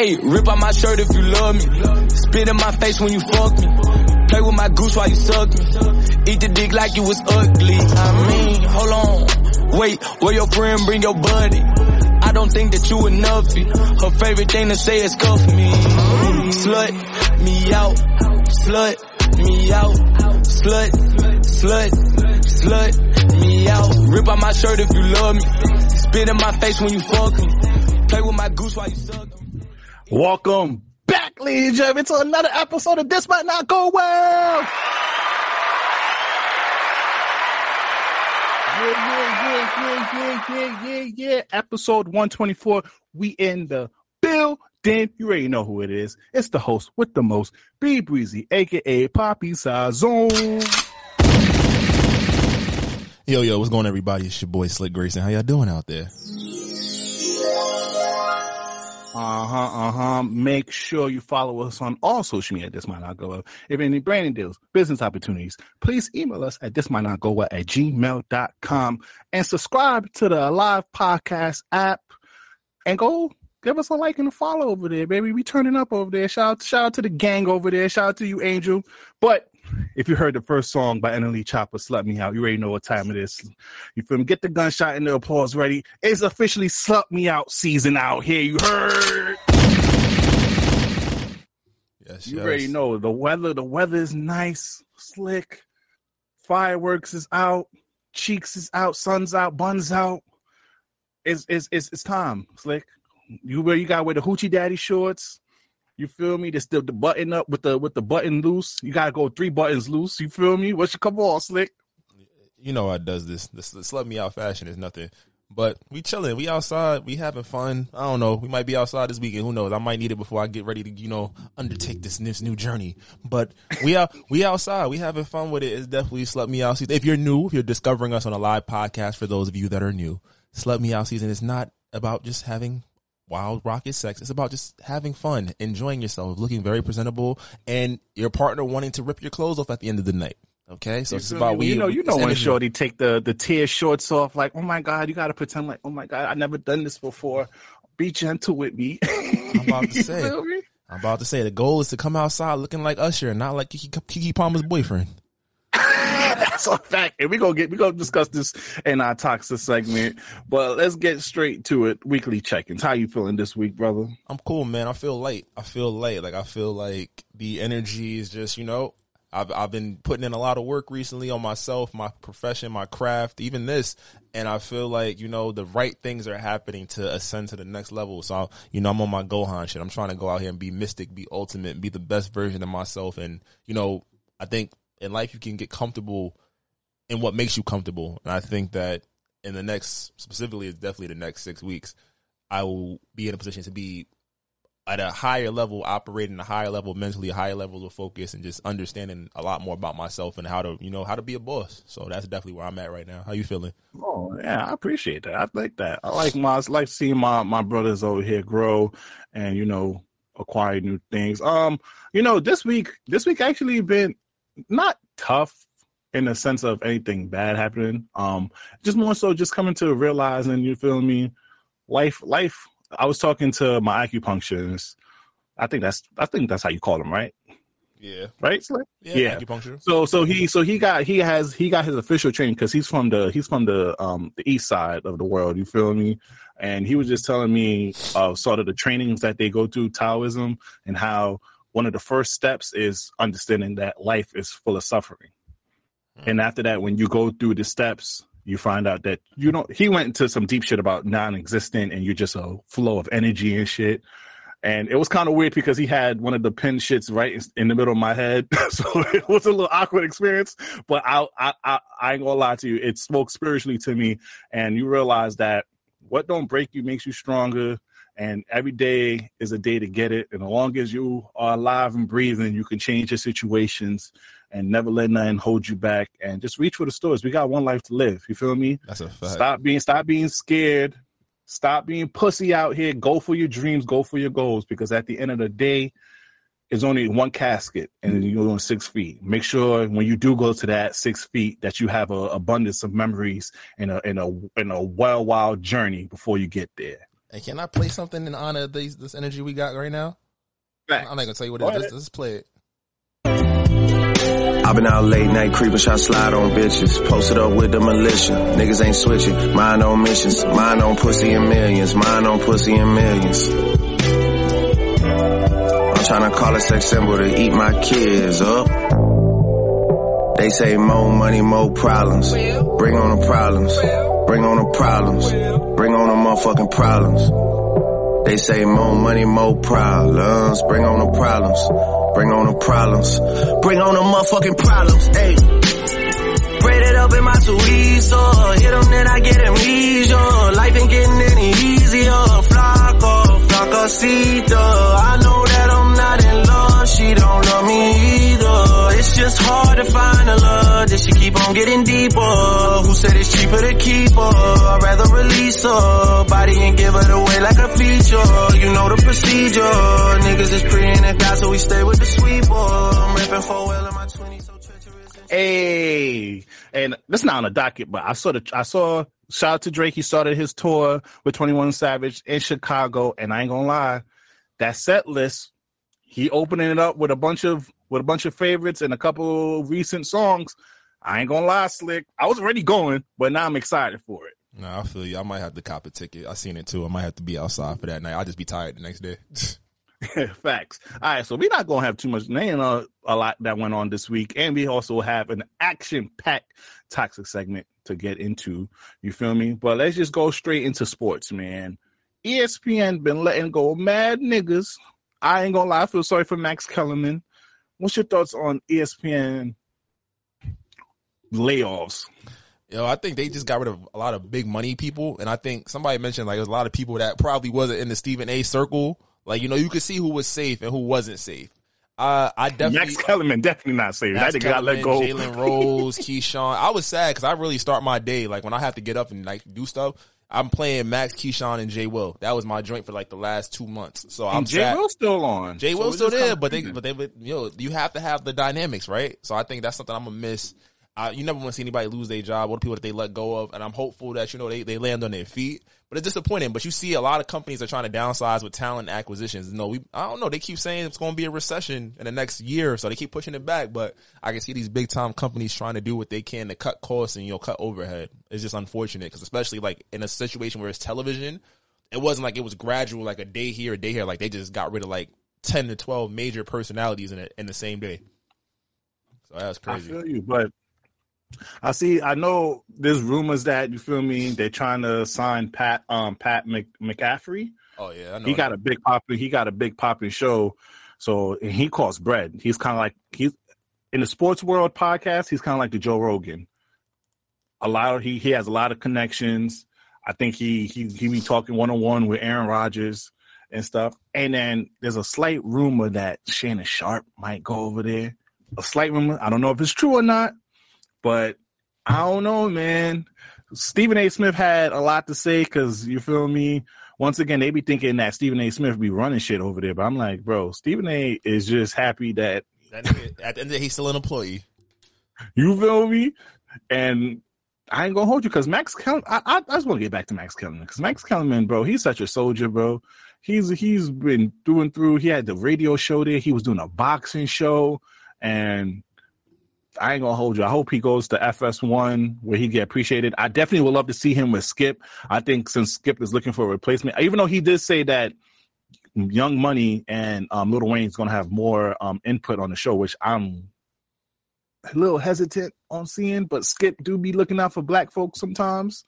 Hey, rip out my shirt if you love me. Spit in my face when you fuck me. Play with my goose while you suck me. Eat the dick like you was ugly. I mean, hold on. Wait, where your friend bring your buddy? I don't think that you enoughy. Her favorite thing to say is cuff me. Slut me out. Slut me out. Slut, slut, slut me out. Rip out my shirt if you love me. Spit in my face when you fuck me. Play with my goose while you suck me. Welcome back, ladies and gentlemen, to another episode of This Might Not Go Well. Yeah, yeah, yeah, yeah, yeah, yeah, yeah. Episode 124. We in the building. You already know who it is. It's the host with the most, B Brezzy, aka Poppy Sazone. Yo, yo, what's going on, everybody? It's your boy Slick Grayson. How y'all doing out there? Uh huh, uh huh. Make sure you follow us on all social media. This might not go up. If any branding deals, business opportunities, please email us at this might not go at gmail.com and subscribe to the live podcast app and go give us a like and a follow over there, baby. We turning up over there. Shout out, shout out to the gang over there. Shout out to you, Angel. But if you heard the first song by NLE Choppa, Slut Me Out, you already know what time it is. You feel me? Get the gunshot and the applause ready. It's officially Slut Me Out season out here. You heard? Yes, You yes. already know the weather. The weather is nice, slick. Fireworks is out. Cheeks is out. Sun's out. Buns out. It's it's it's, it's time, slick. You wear you got to wear the hoochie daddy shorts. You feel me? Just still the button up with the with the button loose. You gotta go three buttons loose. You feel me? What's your come on, slick? You know I does this. This, let me out fashion is nothing. But we chilling. We outside. We having fun. I don't know. We might be outside this weekend. Who knows? I might need it before I get ready to, you know, undertake this this new journey. But we out. We outside. We having fun with it. It's definitely slut me out season. If you're new, if you're discovering us on a live podcast, for those of you that are new, slut me out season is not about just having wild rocket sex. It's about just having fun, enjoying yourself, looking very presentable, and your partner wanting to rip your clothes off at the end of the night. Okay, so You it's about me? we. you know you know when shorty take the the tear shorts off like oh my god you gotta pretend like oh my god I never done this before. Be gentle with me. I'm about to say. I'm about to say the goal is to come outside looking like Usher, and not like Keke, Keke Palmer's boyfriend. That's a fact. And we're gonna get we're gonna discuss this in our toxic segment. But let's get straight to it. Weekly check-ins. How you feeling this week, brother? I'm cool, man. I feel light. I feel light. Like I feel like the energy is just, you know, I've I've been putting in a lot of work recently on myself, my profession, my craft, even this, and I feel like you know the right things are happening to ascend to the next level. So I, you know I'm on my Gohan shit. I'm trying to go out here and be mystic, be ultimate, be the best version of myself. And you know I think in life you can get comfortable in what makes you comfortable. And I think that in the next, specifically, it's definitely the next six weeks, I will be in a position to be at a higher level, operating a higher level mentally, a higher level of focus, and just understanding a lot more about myself and how to, you know, how to be a boss. So that's definitely where I'm at right now. How you feeling? Oh yeah, I appreciate that. I like that. I like my I like seeing my my brothers over here grow and you know acquire new things. Um, you know this week this week actually been not tough in the sense of anything bad happening. Um, just more so just coming to realizing you feel me, life life. I was talking to my acupuncturist. I think that's I think that's how you call them, right? Yeah. Right? Yeah. Yeah. Acupuncture. So so he so he got he has he got his official training because he's from the he's from the um the east side of the world. You feel me? And he was just telling me uh sort of the trainings that they go through Taoism and how one of the first steps is understanding that life is full of suffering. And after that, when you go through the steps, you find out that you don't. He went into some deep shit about non-existent, and you're just a flow of energy and shit. And it was kind of weird because he had one of the pin shits right in- in the middle of my head, so it was a little awkward experience. But I, I, I, I ain't gonna lie to you, it spoke spiritually to me, and you realize that what don't break you makes you stronger. And every day is a day to get it. And as long as you are alive and breathing, you can change your situations and never let nothing hold you back. And just reach for the stores. We got one life to live. You feel me? That's a fact. Stop being stop being scared. Stop being pussy out here. Go for your dreams. Go for your goals. Because at the end of the day, it's only one casket, and you're on six feet. Make sure when you do go to that six feet that you have a abundance of memories and a and a and a wild wild journey before you get there. Hey, can I play something in honor of these, this energy we got right now? I'm not gonna tell you what it Let's, let's play it. I've been out late night creeping, try slide on bitches. Posted up with the militia. Niggas ain't switching. Mine on missions. Mine on pussy and millions. Mine on pussy and millions. I'm trying to call a sex symbol to eat my kids up. They say more money, more problems. Bring on the problems. Bring on the problems. Bring on the motherfucking problems. They say more money, more problems. Bring on the problems. Bring on the problems. Bring on the motherfucking problems. Hey. Braid it up in my Suizo. Hit them, then I get amnesia. Life ain't getting any easier. Flaco, flacosito. Uh. I know that I'm not in love. She don't love me either. Just hard to find a love that she keep on getting deeper. Who said it's cheaper to keep her? I'd rather release her body and give it away like a feature. You know the procedure. Niggas is in the guy, so we stay with the sweeper. I'm rapping for well in my 20s, so treacherous. and- Hey, and that's not on the docket, but I saw the I saw shout out to Drake. He started his tour with Twenty One Savage in Chicago, and I ain't gonna lie, that set list, he opening it up with a bunch of with a bunch of favorites and a couple recent songs. I ain't gonna lie, Slick. I was already going, but now I'm excited for it. No, I feel you. I might have to cop a ticket. I seen it too. I might have to be outside for that night. I'll just be tired the next day. Facts. All right, so we're not gonna have too much. There ain't a, a lot that went on this week, and we also have an action-packed toxic segment to get into. You feel me? But let's just go straight into sports, man. ESPN been letting go mad niggas. I ain't gonna lie, I feel sorry for Max Kellerman. What's your thoughts on ESPN layoffs? Yo, I think they just got rid of a lot of big money people, and I think somebody mentioned like there's a lot of people that probably wasn't in the Stephen A. circle. Like you know, you could see who was safe and who wasn't safe. Uh, I definitely Max Kellerman definitely not safe. That Max nigga got let go. Jalen Rose, Keyshawn. I was sad because I really start my day like when I have to get up and like do stuff. I'm playing Max, Keyshawn, and Jay Will. That was my joint for like the last two months. So I'm And Jay sad. Will's still on. Jay So Will's still there, but they, but they, but, yo, you have to have the dynamics, right? So I think that's something I'm gonna miss. Uh, you never want to see anybody lose their job or the people that they let go of, and I'm hopeful that you know they, they land on their feet. But it's disappointing. But you see a lot of companies are trying to downsize with talent acquisitions. No, we I don't know. They keep saying it's going to be a recession in the next year, so they keep pushing it back. But I can see these big time companies trying to do what they can to cut costs and you know cut overhead. It's just unfortunate because especially like in a situation where it's television, it wasn't like it was gradual, like a day here, a day here. Like they just got rid of like ten to twelve major personalities in it in the same day. So that's I crazy. feel you, but I see. I know there's rumors that you feel me. They're trying to sign Pat, um, Pat Mc, McCaffrey. Oh yeah, I know. He got a big popping. He got a big popping show. So he costs bread. He's kind of like he's in the sports world podcast. He's kind of like the Joe Rogan. A lot of he he has a lot of connections. I think he he he be talking one on one with Aaron Rodgers and stuff. And then there's a slight rumor that Shannon Sharpe might go over there. A slight rumor. I don't know if it's true or not, but I don't know, man. Stephen A. Smith had a lot to say because you feel me. Once again, they be thinking that Stephen A. Smith be running shit over there, but I'm like, bro, Stephen A. is just happy that That nigga, at the end of the day, he's still an employee. you feel me, and I ain't gonna hold you because Max Kellerman. I, I, I just want to get back to Max Kellerman because Max Kellerman, bro, he's such a soldier, bro. He's he's been doing through. He had the radio show there. He was doing a boxing show, and I ain't gonna hold you. I hope he goes to FS1 where he get appreciated. I definitely would love to see him with Skip. I think since Skip is looking for a replacement, even though he did say that Young Money and um, Lil Wayne's gonna have more um, input on the show, which I'm a little hesitant on seeing, but Skip do be looking out for black folks sometimes.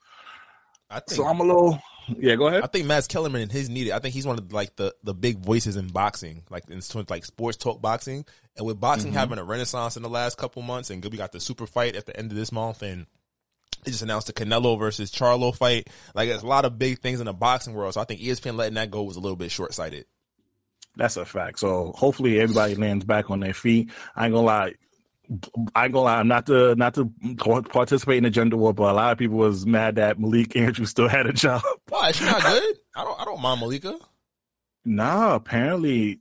I think So I'm a little yeah. Go ahead. I think Max Kellerman is needed. I think he's one of like the the big voices in boxing, like in like sports talk boxing. And with boxing Mm-hmm. having a renaissance in the last couple months, and we got the super fight at the end of this month, and they just announced the Canelo versus Charlo fight. Like there's a lot of big things in the boxing world. So I think ESPN letting that go was a little bit short sighted. That's a fact. So hopefully everybody lands back on their feet. I ain't gonna lie. I ain't gonna lie. I'm not to not to participate in the gender war, but a lot of people was mad that Malik Andrews still had a job. Why is she not good? I don't I don't mind Malika. Nah, apparently,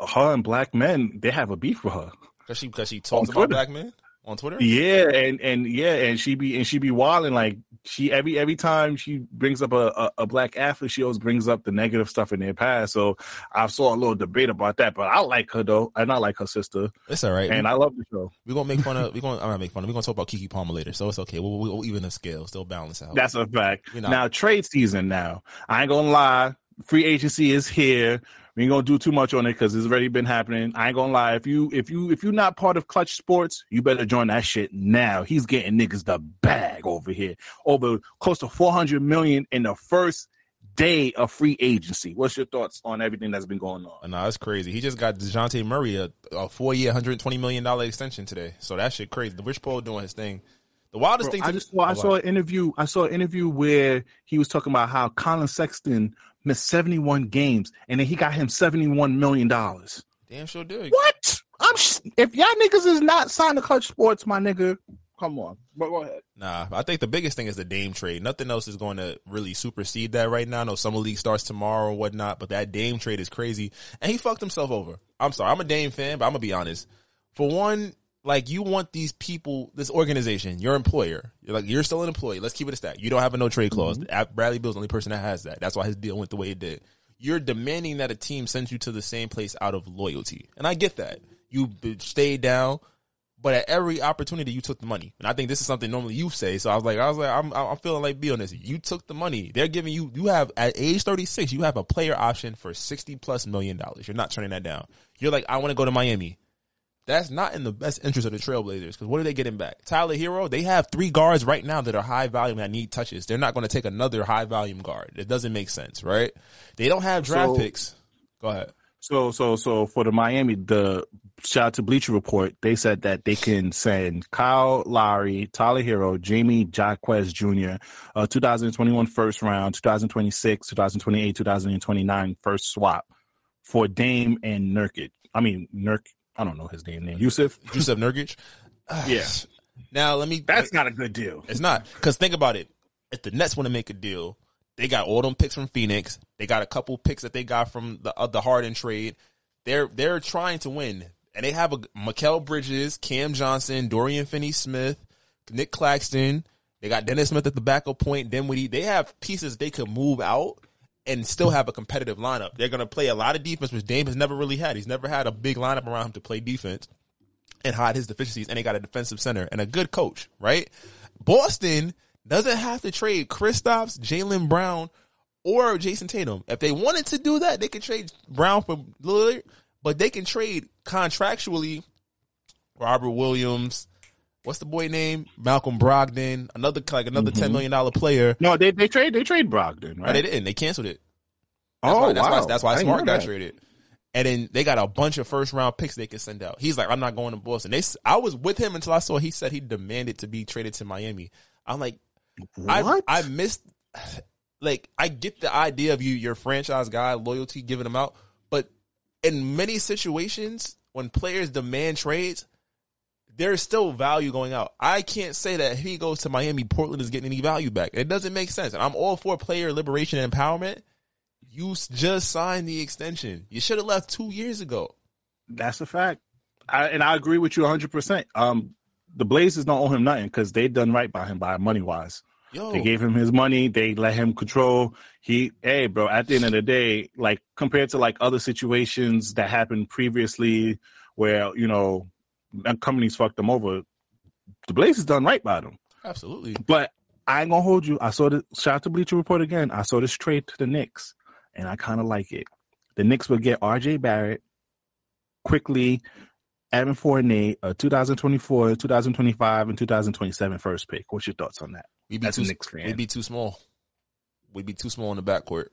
her and black men they have a beef with her. Cause she because she talks about black men on Twitter. Yeah, and and yeah, and she be and she be wilding like she every every time she brings up a, a, a black athlete, she always brings up the negative stuff in their past. So I saw a little debate about that, but I like her though, and I like her sister, It's all right. and I love the show. We're gonna make fun of. We're gonna. I'm not make fun of. We're gonna talk about Keke Palmer later, so it's okay. We'll, we'll even the scale, still balance out. That's a fact. Now trade season. Now I ain't gonna lie, free agency is here. We ain't gonna do too much on it because it's already been happening. I ain't gonna lie. If you if you if you're not part of Clutch Sports, you better join that shit now. He's getting niggas the bag over here. Over close to four hundred million in the first day of free agency. What's your thoughts on everything that's been going on? Nah, it's crazy. He just got Dejounte Murray a, a four year, hundred twenty million dollar extension today. So that shit crazy. The Rich Paul doing his thing. The wildest Bro, thing. I to just saw, I saw an interview. I saw an interview where he was talking about how Collin Sexton missed 71 games, and then he got him 71 million dollars. damn sure did. What? I'm sh- if y'all niggas is not signed to Clutch Sports, my nigga, come on. But go ahead. Nah, I think the biggest thing is the Dame trade. Nothing else is going to really supersede that right now. I know summer league starts tomorrow or whatnot, but that Dame trade is crazy, and he fucked himself over. I'm sorry, I'm a Dame fan, but I'm gonna be honest. For one, like you want these people, this organization, your employer, you're like you're still an employee. Let's keep it a stat. You don't have a no trade clause. Mm-hmm. At- Bradley Beal's the only person that has that. That's why his deal went the way it did. You're demanding that a team sends you to the same place out of loyalty, and I get that. You stayed down, but at every opportunity you took the money. And I think this is something normally you say. So I was like, I was like, I'm, I'm feeling like B on this. You took the money. They're giving you, you have at age 36, you have a player option for 60 plus million dollars. You're not turning that down. You're like, I want to go to Miami. That's not in the best interest of the Trailblazers because what are they getting back? Tyler Herro, they have three guards right now that are high volume that need touches. They're not going to take another high volume guard. It doesn't make sense, right? They don't have draft So- picks. Go ahead. So, so, so for the Miami, the shout out to Bleacher Report, they said that they can send Kyle Lowry, Tyler Herro, Jaime Jaquez Jr., uh, 2021 first round, 2026, 2028, 2029 first swap for Dame and Nurkic. I mean, Nurk, I don't know his name name. Yusuf. Jusuf Nurkic. Yeah. Now let me. That's not a good deal. It's not because think about it. If the Nets want to make a deal, they got all them picks from Phoenix. They got a couple picks that they got from the uh, the Harden trade. They're they're trying to win, and they have a Mikal Bridges, Cam Johnson, Dorian Finney-Smith, Nick Claxton. They got Dennis Smith at the backup point. Dinwiddie. They have pieces they could move out and still have a competitive lineup. They're going to play a lot of defense, which Dame has never really had. He's never had a big lineup around him to play defense and hide his deficiencies. And they got a defensive center and a good coach, right? Boston doesn't have to trade Kristaps, Jaylen Brown, or Jayson Tatum. If they wanted to do that, they could trade Brown for Lillard, but they can trade contractually Robert Williams. What's the boy name? Malcolm Brogdon, another like another ten mm-hmm. million dollar player. No, they they trade they trade Brogdon, right? they didn't. They canceled it. That's oh why, that's wow, why, that's why I Smart got that. traded. And then they got a bunch of first round picks they could send out. He's like, I'm not going to Boston. They, I was with him until I saw he said he demanded to be traded to Miami. I'm like, I, I missed, like, I get the idea of you, your franchise guy, loyalty, giving them out. But in many situations, when players demand trades, there's still value going out. I can't say that if he goes to Miami, Portland is getting any value back. It doesn't make sense. And I'm all for player liberation and empowerment. You just signed the extension. You should have left two years ago. That's a fact. I, and I agree with you 100%. Um, the Blazers don't owe him nothing because they done right by him by money wise. Yo, They gave him his money. They let him control. He, hey, bro. At the end of the day, like compared to like other situations that happened previously, where you know companies fucked them over, the Blazers done right by them. absolutely. But I ain't gonna hold you. I saw the shout out to Bleacher Report again. I saw this trade to the Knicks, and I kind of like it. The Knicks would get R.J. Barrett quickly, Evan Fournier, a 2024, 2025, and 2027 first pick. What's your thoughts on that? We'd be As a too Knicks fan. We'd be too small. We'd be too small in the backcourt.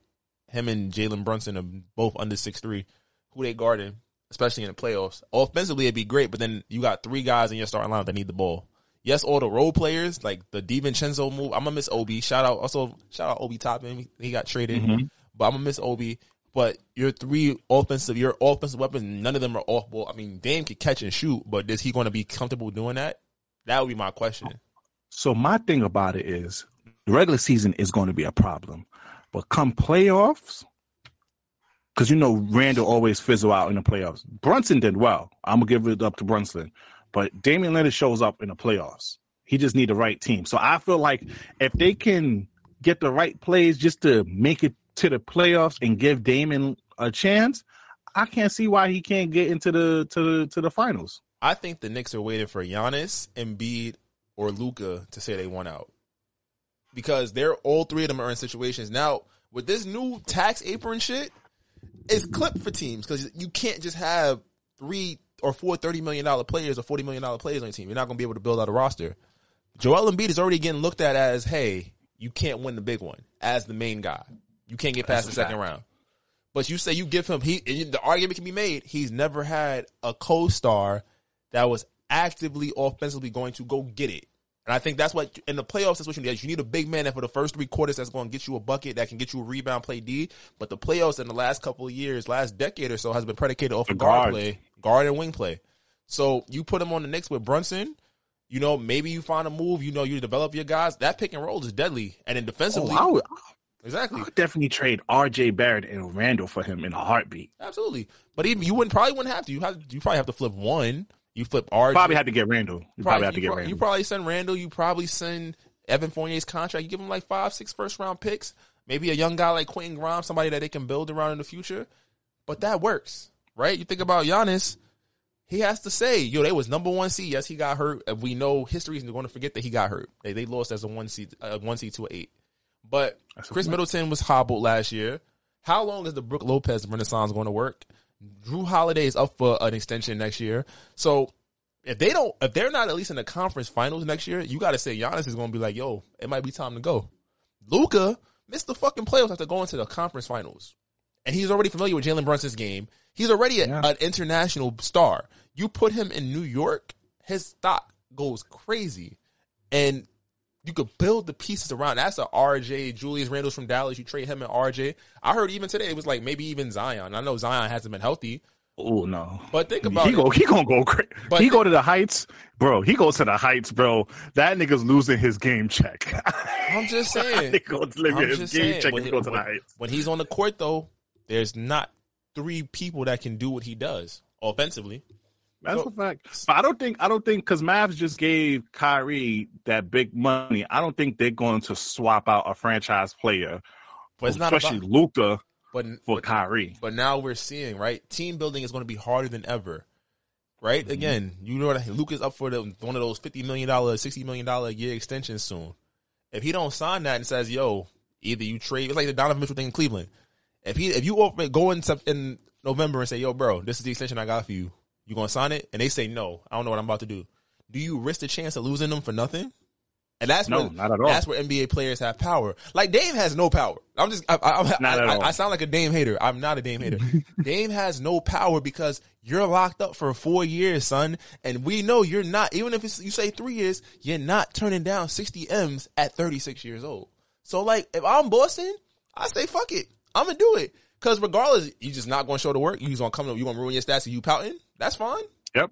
Him and Jalen Brunson are both under six three. Who they guarding, especially in the playoffs. Offensively, it'd be great, but then you got three guys in your starting lineup that need the ball. Yes, all the role players like the DiVincenzo move. I'm gonna miss Obi. Shout out also shout out Obi Toppin. He got traded, mm-hmm. but I'm gonna miss Obi. But your three offensive, your offensive weapons, none of them are off ball. I mean, Dame can catch and shoot, but is he going to be comfortable doing that? That would be my question. So my thing about it is the regular season is going to be a problem, but come playoffs, because you know Randle always fizzle out in the playoffs. Brunson did well. I'm gonna give it up to Brunson, but Damian Leonard shows up in the playoffs. He just need the right team. So I feel like if they can get the right plays just to make it to the playoffs and give Damon a chance, I can't see why he can't get into the to the to the finals. I think the Knicks are waiting for Giannis, Embiid, or Luka to say they want out because they're all three of them are in situations now with this new tax apron shit. It's clipped for teams because you can't just have three or four $30 million players or $40 million players on your team. You're not going to be able to build out a roster. Joel Embiid is already getting looked at as, hey, you can't win the big one as the main guy. You can't get past That's the second fact. round. But you say you give him he the argument can be made. He's never had a co-star that was actively offensively going to go get it. And I think that's what in the playoffs that's what you need. You need a big man that for the first three quarters that's going to get you a bucket that can get you a rebound, play D. But the playoffs in the last couple of years, last decade or so, has been predicated off of guard guard. play, guard and wing play. So you put him on the Knicks with Brunson. You know, maybe you find a move. You know, you develop your guys. That pick and roll is deadly. And then Oh, defensively, I would, exactly. I would definitely trade R.J. Barrett and Randle for him in a heartbeat. Absolutely. But even you wouldn't probably wouldn't have to. You have you probably have to flip one. You flip RJ. Probably had to get Randle. You probably, have to get pro- Randle. You probably send Randle. You probably send Evan Fournier's contract. You give him like five, six first round picks. Maybe a young guy like Quentin Grimes, somebody that they can build around in the future. But that works, right? You think about Giannis. He has to say, yo, they was number one seed. Yes, he got hurt. We know history is going to forget that he got hurt. They they lost as a one seed, uh, one seed to an eight. But That's Chris. Middleton was hobbled last year. How long is the Brook Lopez Renaissance going to work? Jrue Holiday is up for an extension next year. So if they don't, if they're not at least in the conference finals next year, you got to say Giannis is going to be like, yo, it might be time to go. Luka missed the fucking playoffs after going to the conference finals, and he's already familiar with Jalen Brunson's game. He's already a- Yeah. an international star. You put him in New York, his stock goes crazy, and you could build the pieces around. That's a RJ, Julius Randle's from Dallas. You trade him and RJ. I heard even today it was like maybe even Zion. I know Zion hasn't been healthy, Oh no! but think about he it. go. He gonna go crazy. But he the- go to the heights, bro. He goes to the heights, bro. That nigga's losing his game check. I'm just saying. he goes I'm his game saying, check when, and go to the heights. when he's on the court, though, there's not three people that can do what he does offensively. That's So- a fact. But I don't think I don't think because Mavs just gave Kyrie that big money. I don't think they're going to swap out a franchise player, But it's not especially about, Luka but, for but, Kyrie. but now we're seeing right. Team building is going to be harder than ever. Right Mm-hmm. again, you know what? Luke is up for the, one of those fifty million dollar, sixty million dollar year extensions soon. If he don't sign that and says, "Yo, either you trade," it's like the Donovan Mitchell thing in Cleveland. If he, if you offer, go in Sep- in November and say, "Yo, bro, this is the extension I got for you," you gonna sign it? And they say, "No, I don't know what I'm about to do." Do you risk the chance of losing them for nothing? And that's No, when, not at all. That's where NBA players have power. Like Dame has no power. I'm just, I, I, I, I. I sound like a Dame hater. I'm not a Dame hater. Dame has no power because you're locked up for four years, son. And we know you're not, even if it's, you say three years, you're not turning down 60 M's at 36 years old. So like, if I'm Boston, I say, fuck it. I'm gonna do it. Cause regardless, you just not gonna show the work. You just gonna come, you gonna ruin your stats and you pouting. That's fine. Yep.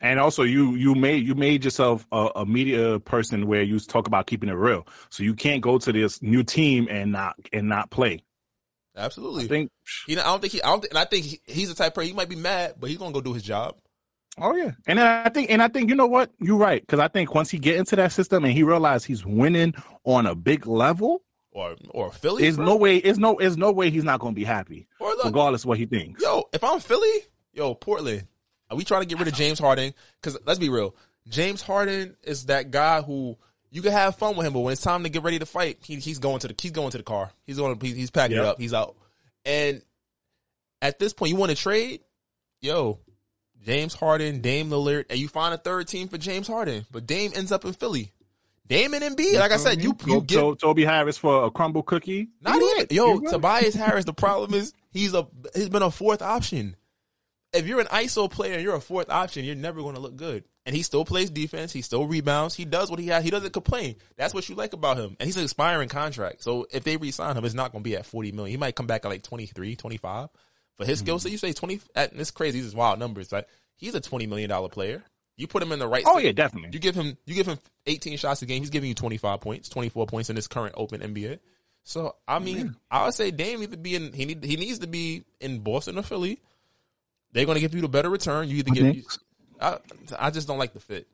And also, you you made you made yourself a, a media person where you talk about keeping it real. So you can't go to this new team and not and not play. Absolutely. I think. He, I don't think he, I don't think, and I think he, he's the type of person, he might be mad, but he's gonna go do his job. Oh yeah, and then I think, and I think you know what, you're right because I think once he get into that system and he realized he's winning on a big level, Or, or Philly. there's bro. no way, there's no, there's no way he's not going to be happy, Or look, regardless of what he thinks. yo, if I'm Philly, yo, Portland, are we trying to get rid of James Harden? Because let's be real, James Harden is that guy who you can have fun with him, but when it's time to get ready to fight, he, he's going to the he's going to the car. He's going. He's, he's packing it up. He's out. And at this point, you want to trade, yo. James Harden, Dame Lillard, and you find a third team for James Harden, but Dame ends up in Philly. Dame and Embiid, like I said, you you get to- Toby Harris for a crumble cookie. not even right. yo You right. Tobias Harris. The problem is he's a he's been a fourth option. If you're an ISO player and you're a fourth option, you're never going to look good. And he still plays defense. He still rebounds. He does what he has. He doesn't complain. That's what you like about him. And he's an expiring contract. So if they re-sign him, it's not going to be at 40 million. He might come back at like 23, 25. For his skill hmm. set, you say 20. At, it's crazy. These is wild numbers. Like he's a 20 million dollar player. You put him in the right. Oh system. yeah, definitely. You give him you give him 18 shots a game. He's giving you 25 points, 24 points in this current open NBA. So I mean, I would say Dame needs to be in. He need he needs to be in Boston or Philly. They're going to give you the better return. You either give. I I just don't like the fit.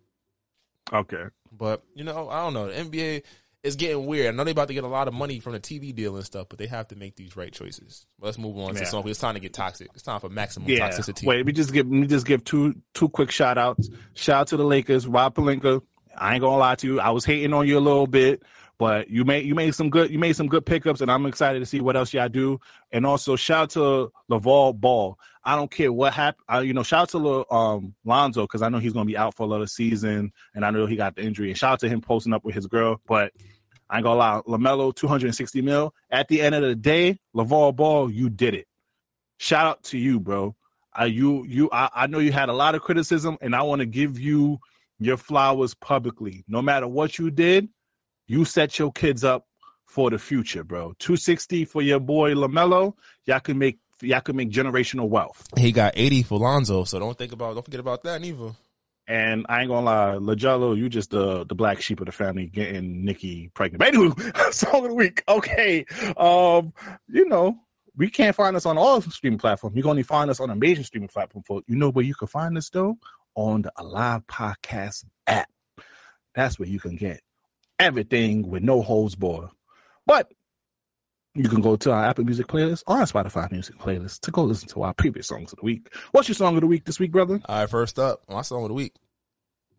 Okay. But you know, I don't know. The NBA is getting weird. I know they're about to get a lot of money from the TV deal and stuff, but they have to make these right choices. Let's move on to Yeah. the song. It's time to get toxic. It's time for maximum Yeah. toxicity. Wait, we just give me just give two two quick shout outs. Shout out to the Lakers, Rob Pelinka. I ain't gonna lie to you. I was hating on you a little bit, but you made you made some good you made some good pickups, and I'm excited to see what else y'all do. And also shout out to LaVar Ball. I don't care what happened. You know, shout out to Lil- um Lonzo because I know he's gonna be out for a lot of season, and I know he got the injury. And shout out to him posting up with his girl, but. I ain't gonna lie, LaMelo, 260 mil. At the end of the day, LaVar Ball, you did it. Shout out to you, bro. Uh, you, you, I, I know you had a lot of criticism, and I want to give you your flowers publicly. No matter what you did, you set your kids up for the future, bro. 260 for your boy LaMelo. Y'all can make, y'all can make generational wealth. He got 80 for Lonzo, so don't think about don't forget about that neither. And I ain't gonna lie, Lajello, you just the the black sheep of the family getting Nikki pregnant. But anyway, song of the week. Okay. Um, you know, we can't find us on all streaming platforms. You can only find us on a major streaming platform. For you know where you can find us though? On the Alive Podcast app. That's where you can get everything with no holds barred. But you can go to our Apple Music playlist or our Spotify Music playlist to go listen to our previous songs of the week. What's your song of the week this week, brother? All right, first up, my song of the week.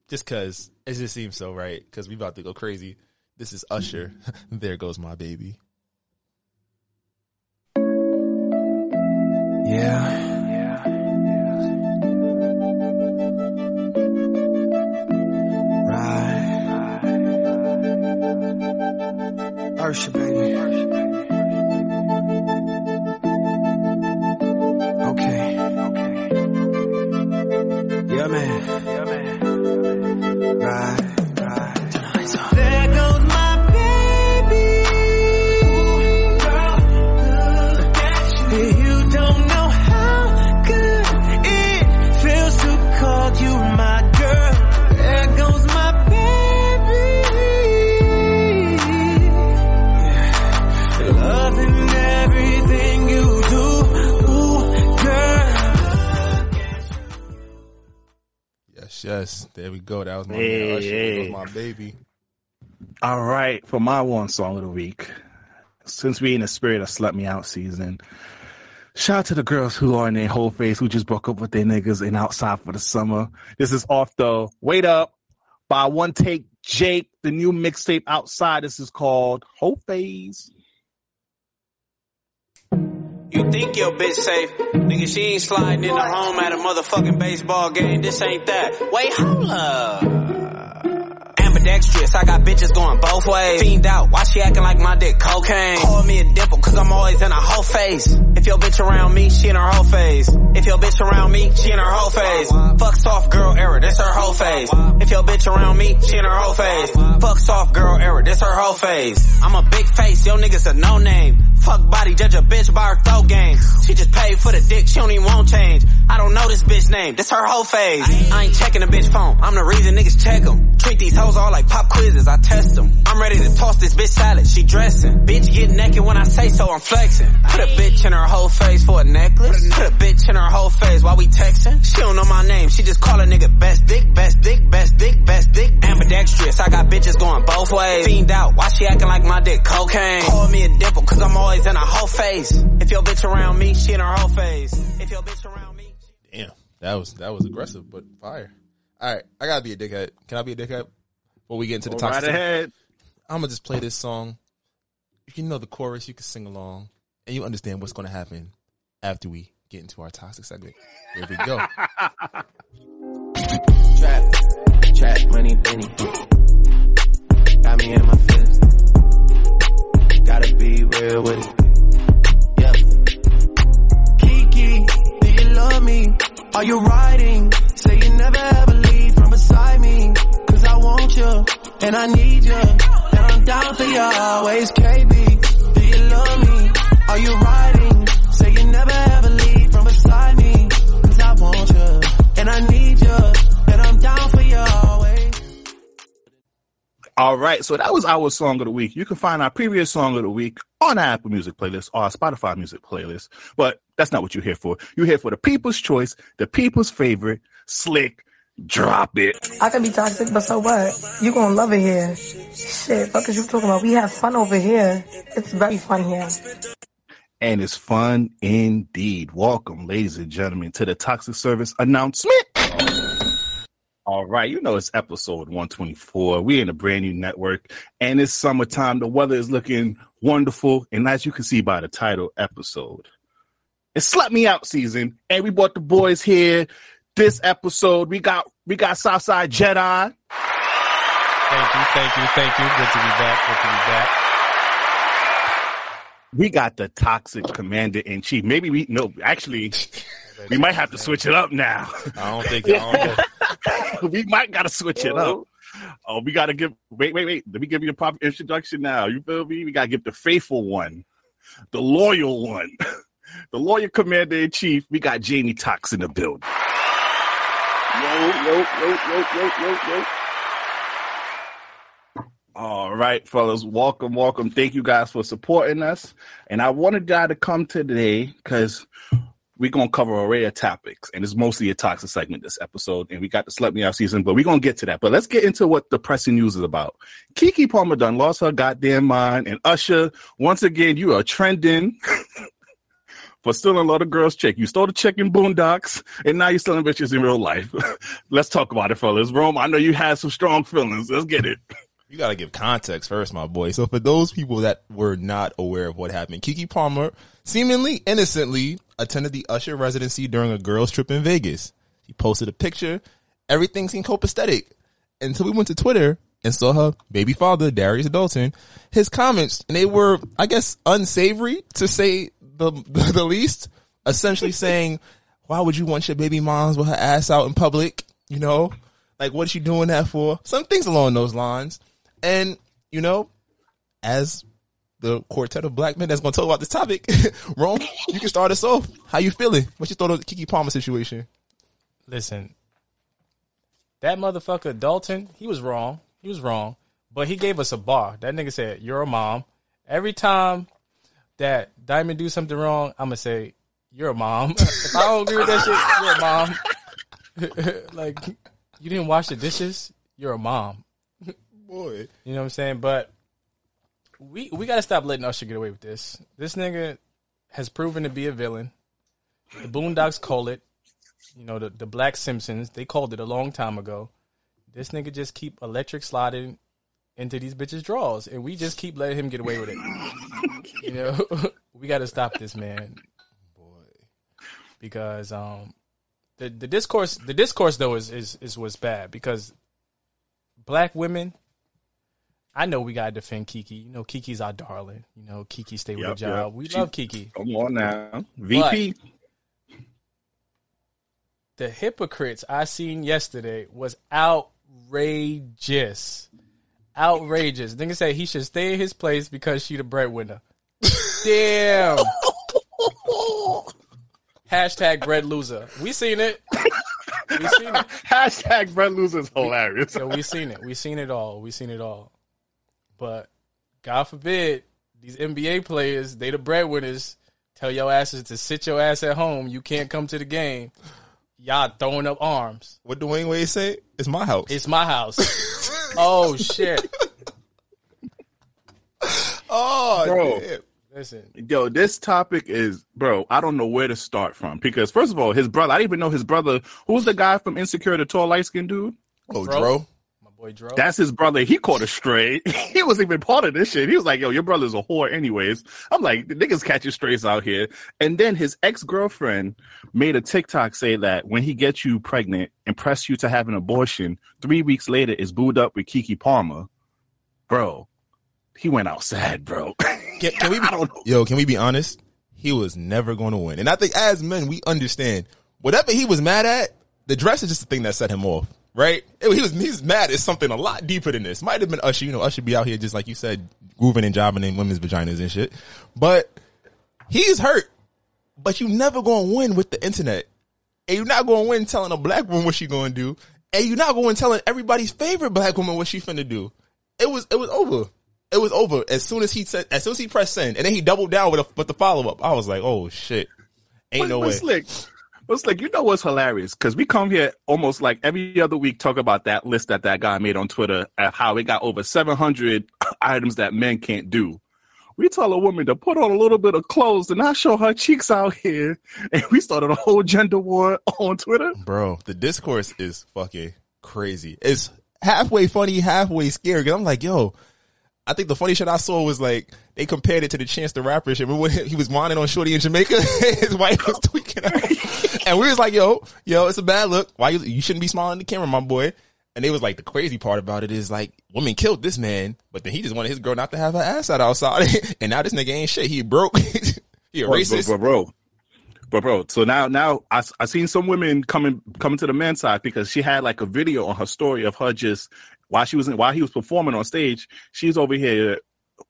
Just cause it just seems so right, cause we about to go crazy. This is Usher. there goes my baby. Right. Baby. Okay. Yeah, man. Yes, yes. There we go. That was my Hey, man Usher. There hey. goes my baby. All right, for my one song of the week, since we in the spirit of Slut Me Out season, shout out to the girls who are in their whole face who just broke up with their niggas and outside for the summer. This is off the Wait Up by One Take Jake, the new mixtape outside. This is called Hoe Phase. You think your bitch safe? Nigga, she ain't sliding in the home at a motherfucking baseball game. This ain't that. Wait, hold up. Ambidextrous, I got bitches going both ways. Fiend out, why she acting like my dick cocaine? Call me a dimple, cause I'm always in a whole face. If your bitch around me, she in her hoe phase. If your bitch around me, she in her hoe phase. Fuck soft girl error, this her hoe phase. If your bitch around me, she in her hoe phase. Fuck soft girl error, this her whole phase. I'm a big face, yo niggas a no name. Fuck body, judge a bitch by her throat game. She just paid for the dick, she don't even want change. I don't know this bitch name, that's her hoe phase. I ain't checking the bitch phone, I'm the reason niggas check 'em. Treat these hoes all like pop quizzes, I test them. I'm ready to toss this bitch salad, she dressing. Bitch get naked when I say so, I'm flexing. Put a bitch in her whole face for a necklace. Put a bitch in her whole face while we texting. She don't know my name, she just call a nigga best dick, best dick, best dick, best dick. Ambidextrous, I got bitches going both ways. Fiend out, why she acting like my dick cocaine? Call me a dimple, cause I'm always in a whole face. If your bitch around me, she in her whole face. If your bitch around me, Damn, that was that was aggressive, but fire. All right, I gotta be a dickhead. Can I be a dickhead? Before we get into the toxic, right I'm gonna just play this song. If you know the chorus, you can sing along, and you understand what's gonna happen after we get into our toxic segment. Here we go. trap, trap, money, Benny. Got me in my feelings. Gotta be real with it. Yeah. Kiki, do you love me? Are you riding? never ever leave from beside me. Cause I want you, and I need you. And I'm down for you always, KB. Do you love me? Are you riding? Say you never ever leave from beside me. Cause I want you, and I need you. And I'm down for you always. All right, so that was our song of the week. You can find our previous song of the week on our Apple Music playlist or our Spotify Music playlist. But that's not what you're here for. You're here for the people's choice, the people's favorite, slick. Drop it. I can be toxic, but so what? You gonna love it here. Shit, fuck is you talking about? We have fun over here. It's very fun here. And it's fun indeed. Welcome, ladies and gentlemen, to the Toxic Service announcement. All right, you know it's episode 124. We in a brand new network, and it's summertime. The weather is looking wonderful, and as you can see by the title episode, it's Slut Me Out season, and we brought the boys here. This episode, we got we got Southside Jedi. Thank you, thank you, thank you. Good to be back. Good to be back. We got the Toxic Commander in Chief. Maybe we no, actually, we might have to switch it up now. I don't think. I don't we might gotta switch it up. Oh, we gotta give. Wait, wait, wait. Let me give you a proper introduction now. You feel me? We gotta give the faithful one, the loyal one, the loyal commander in chief. We got Jaime Toxx in the building. Yo, yo, yo, yo, yo, yo. All right, fellas, welcome, welcome. Thank you guys for supporting us. And I wanted y'all to come today because we're gonna cover a array of topics, and it's mostly a toxic segment this episode. And we got the Slut Me Out season, but we're gonna get to that. But let's get into what the pressing news is about. Keke Palmer done lost her goddamn mind, and Usher, once again, you are trending for stealing a lot of girls' chick. You stole the in Boondocks, and now you're stealing bitches in real life. let's talk about it, fellas. Rome, I know you had some strong feelings. Let's get it. You got to give context first, my boy. So for those people that were not aware of what happened, Keke Palmer seemingly innocently attended the Usher residency during a girls trip in Vegas. She posted a picture. Everything seemed copacetic until we went to Twitter and saw her baby father, Darius Dalton, his comments, and they were, I guess, unsavory to say the, the, the least, essentially saying, why would you want your baby moms with her ass out in public? You know, like what is she doing that for? Some things along those lines. And, you know, as the quartet of black men that's going to talk about this topic, Rome, you can start us off. How you feeling? What you thought of the Keke Palmer situation? Listen, that motherfucker Dalton, he was wrong. He was wrong. But he gave us a bar. That nigga said, You're a mom. Every time that Diamond do something wrong, I'm gonna say, You're a mom. if I don't agree with that shit, you're a mom. like you didn't wash the dishes, you're a mom. Boy. You know what I'm saying? But we we gotta stop letting Usher get away with this. This nigga has proven to be a villain. The Boondocks call it. You know, the, the Black Simpsons, they called it a long time ago. This nigga just keep electric sliding into these bitches' draws, and we just keep letting him get away with it. you know, we got to stop this man, boy, because um, the the discourse the discourse though is is is what's bad because black women. I know we gotta defend Keke. You know, Keke's our darling. You know, Keke stay with Yep, a job. yep. We She- love Keke. Come on now. VP. the hypocrites I seen yesterday was outrageous. Outrageous. Nigga said he should stay in his place because she the breadwinner. Damn. Hashtag bread loser. We seen it. We seen it. Hashtag Brett Losers hilarious. So we seen it. We seen it all. We seen it all. But God forbid these NBA players, they the breadwinners, tell your asses to sit your ass at home. You can't come to the game. Y'all throwing up arms. What Dwyane Wade say? It's my house. It's my house. oh shit. oh, Bro. damn. Listen. Yo, this topic is, bro, I don't know where to start from. Because, first of all, his brother, I didn't even know his brother. Who's the guy from Insecure, the tall, light skinned dude? Oh, Dro? Dro. My boy Dro. That's his brother. He caught a stray. he wasn't even part of this shit. He was like, yo, your brother's a whore, anyways. I'm like, the niggas catching strays out here. And then his ex girlfriend made a TikTok say that when he gets you pregnant and press you to have an abortion, three weeks later is booed up with Keke Palmer. Bro, he went out sad, bro. Can, can we be, I don't know. yo, can we be honest? He was never going to win. And I think as men, we understand whatever he was mad at, the dress is just the thing that set him off. Right? It- he was he's mad at something a lot deeper than this. Might have been Usher. You know, Usher be out here just like you said, grooving and jobbing in women's vaginas and shit. But he's hurt. But you never gonna win with the internet. And you're not gonna win telling a black woman what she gonna do. And you're not going telling everybody's favorite black woman what she finna do. It was it was over. It was over as soon as he said as soon as he pressed send, and then he doubled down with a, with the follow up. I was like, oh shit, ain't But- no but way. Slick, but Slick, you know what's hilarious? Because we come here almost like every other week talk about that list that that guy made on Twitter of how it got over 700 items that men can't do. We tell a woman to put on a little bit of clothes and not show her cheeks out here, and we started a whole gender war on Twitter. Bro, the discourse is fucking crazy. It's halfway funny, halfway scary. Cause I'm like, yo, I think the funny shit I saw was like they compared it to the Chance the Rapper shit. Remember when he was whining on Shorty in Jamaica? His wife was tweaking out, and we was like, yo, yo, it's a bad look. Why you you shouldn't be smiling at the camera, my boy? And they was like, the crazy part about it is like, women killed this man, but then he just wanted his girl not to have her ass out outside, and now this nigga ain't shit. He broke. he a Bro, racist. bro, bro, bro. But bro, so now now I I seen some women coming coming to the men's side because she had like a video on her story of her just while she was in, while he was performing on stage, she's over here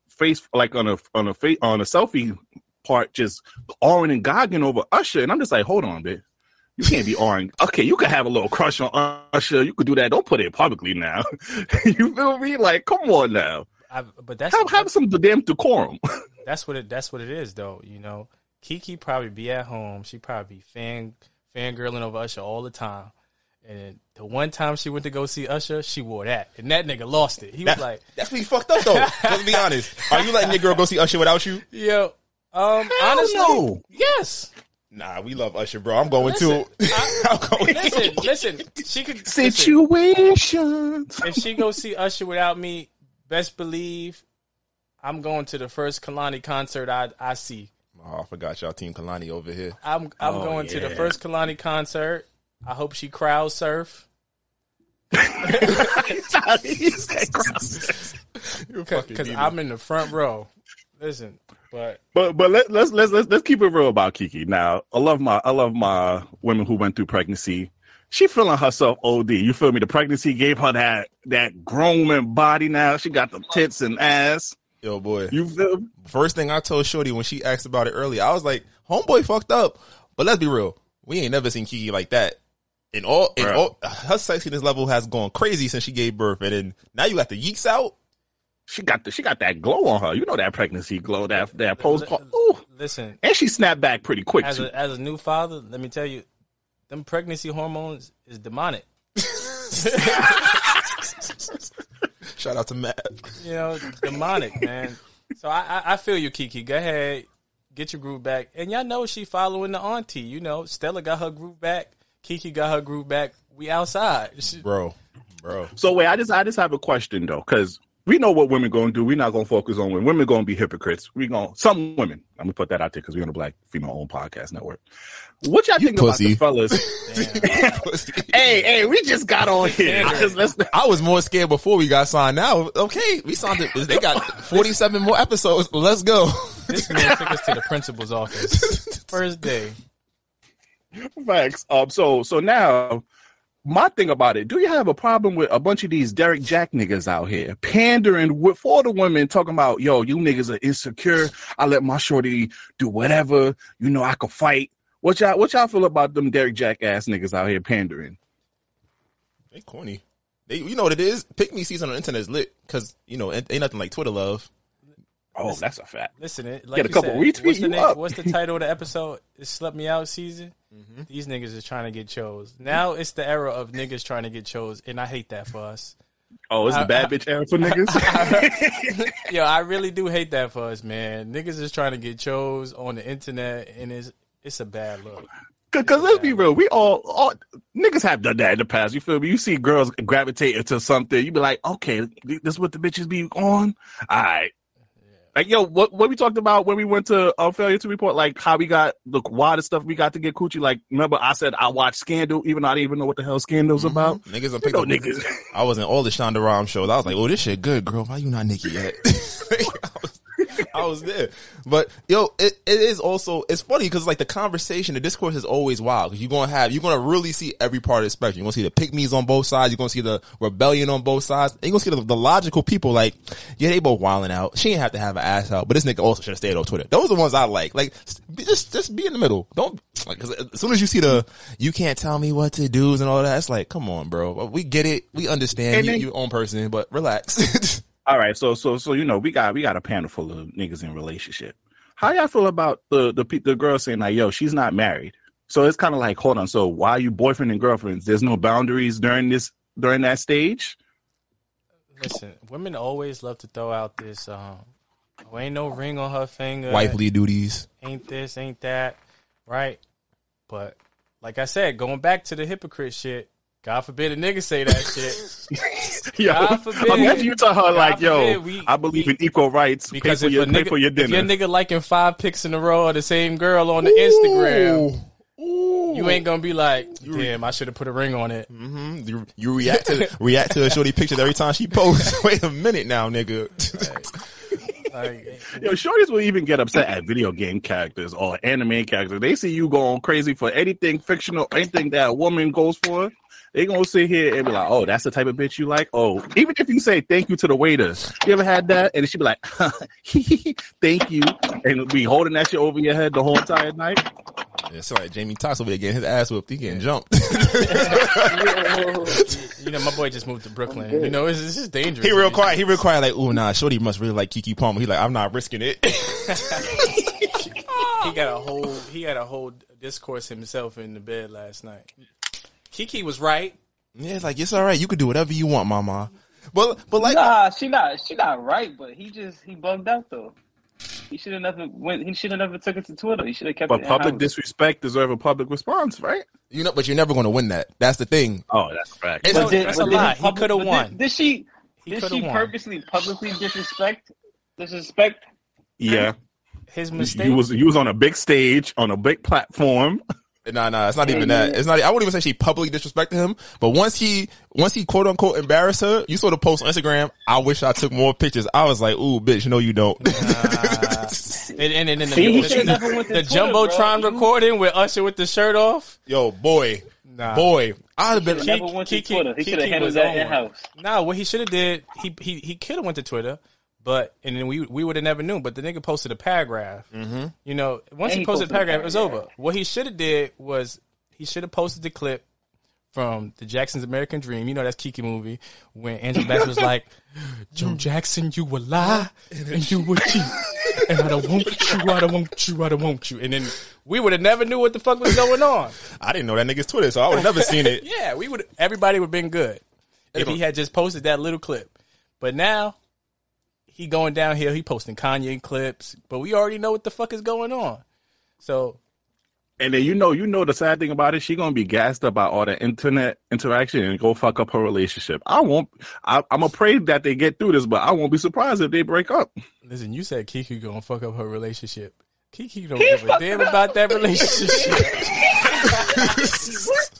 face like on a on a face on a selfie part just awing and gogging over Usher, and I'm just like, hold on, bitch. You can't be awing. Okay, you can have a little crush on Usher. You could do that. Don't put it publicly now. you feel me? Like, come on now. I, but that's Have, have some damn decorum. that's what it that's what it is though. You know, Keke probably be at home. She probably be fan fangirling over Usher all the time. And the one time she went to go see Usher, she wore that, and that nigga lost it. He was like, that's what he fucked up though. Let's be honest. Are you letting your girl go see Usher without you? "Yo, um, honestly, no. yes." Nah, we love Usher, bro. I'm going Listen, to. I'm going Listen, to. listen. She could listen, Situations. if she go see Usher without me, best believe I'm going to the first Kehlani concert I I see. Oh, I forgot y'all team Kehlani over here. I'm I'm Oh, going to the first Kehlani concert. I hope she crowd surf. Because. I'm in the front row. Listen, but But but let, let's let's let's let's keep it real about Keke. Now, I love my I love my women who went through pregnancy. She feeling herself OD. You feel me? The pregnancy gave her that that grown man body. Now she got the tits and ass. Yo, boy. You feel? me? First thing I told Shorty when she asked about it earlier, I was like, "Homeboy fucked up." But let's be real, we ain't never seen Keke like that. In all, in all, her sexiness level has gone crazy since she gave birth, and then now you got the yeeks out. She got the she got that glow on her. You know that pregnancy glow. That that post. Ooh. listen, And she snapped back pretty quick as too. a as a new father, let me tell you, them pregnancy hormones is demonic. Shout out to Matt. You know, demonic, man. So I, I I feel you, Keke. Go ahead, get your groove back. And y'all know she following the auntie. You know, Stella got her groove back. Keke got her groove back. We outside. Bro, bro. So wait, I just I just have a question though, because we know what women gonna do. We're not gonna focus on women. Women gonna be hypocrites. We gonna some women. I'm gonna put that out there because we're on a black female owned podcast network. What y'all think pussy. about the fellas? hey, hey, we just got on here. Just I was more scared before we got signed. Now, okay, we signed it. They got 47 more episodes. Let's go. This man took us to the principal's office. First day. Facts. Um. So so now, my thing about it. Do you have a problem with a bunch of these Derek Jack niggas out here pandering with for the women, talking about yo, you niggas are insecure. I let my shorty do whatever. You know I could fight. What y'all what y'all feel about them Derek Jack ass niggas out here pandering? They corny. They, you know what it is? Pick me season on the internet is lit because you know ain't, ain't nothing like Twitter love. Oh, that's a fact. Listen, it like Get a couple said, retweet what's the you name. What's the title of the episode? It slept me out season. Mm-hmm. These niggas is trying to get chose. Now it's the era of niggas trying to get chose, and I hate that for us. Oh, it's the bad bitch era for niggas. Yo, I really do hate that for us, man. Niggas is trying to get chose on the internet, and it's it's a bad look. Cause, cause let's be real, we all, all niggas have done that in the past. You feel me? You see girls gravitate into something, you be like, okay, this is what the bitches be on. All right. Like yo, what what we talked about when we went to uh, failure to report, like how we got the wildest stuff we got to get coochie. Like remember, I said I watched Scandal, even though I didn't even know what the hell Scandal's about. Niggas are You know, niggas. I was in all the Shonda Rhimes shows. I was like, oh, this shit good, girl. Why you not Nikki yet? I was there. But yo, it, it is also it's funny because like the conversation, the discourse is always wild because you're gonna have you're gonna really see every part of the spectrum. You're gonna see the me's on both sides. You're gonna see the rebellion on both sides. And you're gonna see the, the logical people like, yeah, they both wilding out. She didn't have to have an ass out, but this nigga also should have stayed on Twitter. Those are the ones I like. Like just just be in the middle. Don't like as soon as you see the you can't tell me what to do and all that, it's like come on, bro. We get it. We understand you, then- you own person, but relax. All right, so so so you know we got we got a panel full of niggas in relationship. How y'all feel about the the the girl saying like, "Yo, she's not married"? So it's kind of like, hold on. So why are you boyfriend and girlfriends? There's no boundaries during this during that stage. Listen, women always love to throw out this. Um, oh, ain't no ring on her finger. Wifely duties. Ain't this? Ain't that? Right? But like I said, going back to the hypocrite shit. God forbid a nigga say that shit. Yo, God forbid. imagine you tell her God like, "Yo, we- I believe in equal rights. Because pay for if your a nigga, for your if your nigga liking five pics in a row of the same girl on the Instagram, you ain't gonna be like, damn, I should have put a ring on it. Mm-hmm. You, you react to react to a shorty picture every time she posts. Wait a minute now, nigga. Like, Yo, shorties will even get upset at video game characters or anime characters. They see you going crazy for anything fictional, anything that a woman goes for. They gonna sit here and be like, "Oh, that's the type of bitch you like." Oh, even if you say thank you to the waiter, you ever had that? And she be like, "Thank you," and be holding that shit over your head the whole entire night. Yeah, sorry, Jaime Toxx over there getting his ass whooped. He getting jumped. you know, my boy just moved to Brooklyn. You know, it's, it's just dangerous. he real quiet. He real quiet. Like, ooh, nah, shorty must really like Keke Palmer. He like, I'm not risking it. he got a whole he had a whole discourse himself in the bed last night. Keke was right. yeah, it's like it's all right. You could do whatever you want, mama. But but like, nah, she not she not right, but he just he bugged out though. He should have never went. He should have never took it to Twitter. He should have kept But it. public in-house. disrespect deserve a public response, right? you know, but you're never gonna win that. That's the thing. Oh, that's fact. It's- No, did- that's but a did lie. He public- could have won. Did, did she? He did she won. purposely publicly disrespect? Disrespect? Yeah, His mistake. you was you was on a big stage on a big platform. Nah, nah, it's not even that. Mm-hmm. It's not. I wouldn't even say she publicly disrespected him. But once he, once he quote unquote embarrassed her, you saw the post on Instagram. I wish I took more pictures. I was like, ooh, bitch, no, you don't. and, and, and, and See, he the, should've the, never went to the Twitter, jumbotron bro. recording with Usher with the shirt off. Yo, boy, Nah. boy, I'd have been. He never went to Keke- Twitter. He Keke should have handled was that in house. Nah, what he should have did, he he he could have went to Twitter, but and then we we would have never knew. But the nigga posted a paragraph. Mm-hmm. You know, once And he he posted a posted a paragraph, it was over. What he should have did was he should have posted the clip from the Jackson's American Dream. You know that's Keke movie when Angela Bassett was like, "Joe Jackson, you will lie and you will cheat, and I don't want you, I don't want you, I don't want you." And then we would have never knew what the fuck was going on. I didn't know that nigga's Twitter, so I would have never seen it. Yeah, we would. Everybody would have been good if he had just posted that little clip. But now he going downhill. He posting Kanye clips, but we already know what the fuck is going on. So And then you know, you know the sad thing about it, she gonna be gassed up by all the internet interaction and go fuck up her relationship. I won't. I, I'm afraid that they get through this, but I won't be surprised if they break up. listen, you said Keke gonna fuck up her relationship. Keke don't give a damn about that relationship.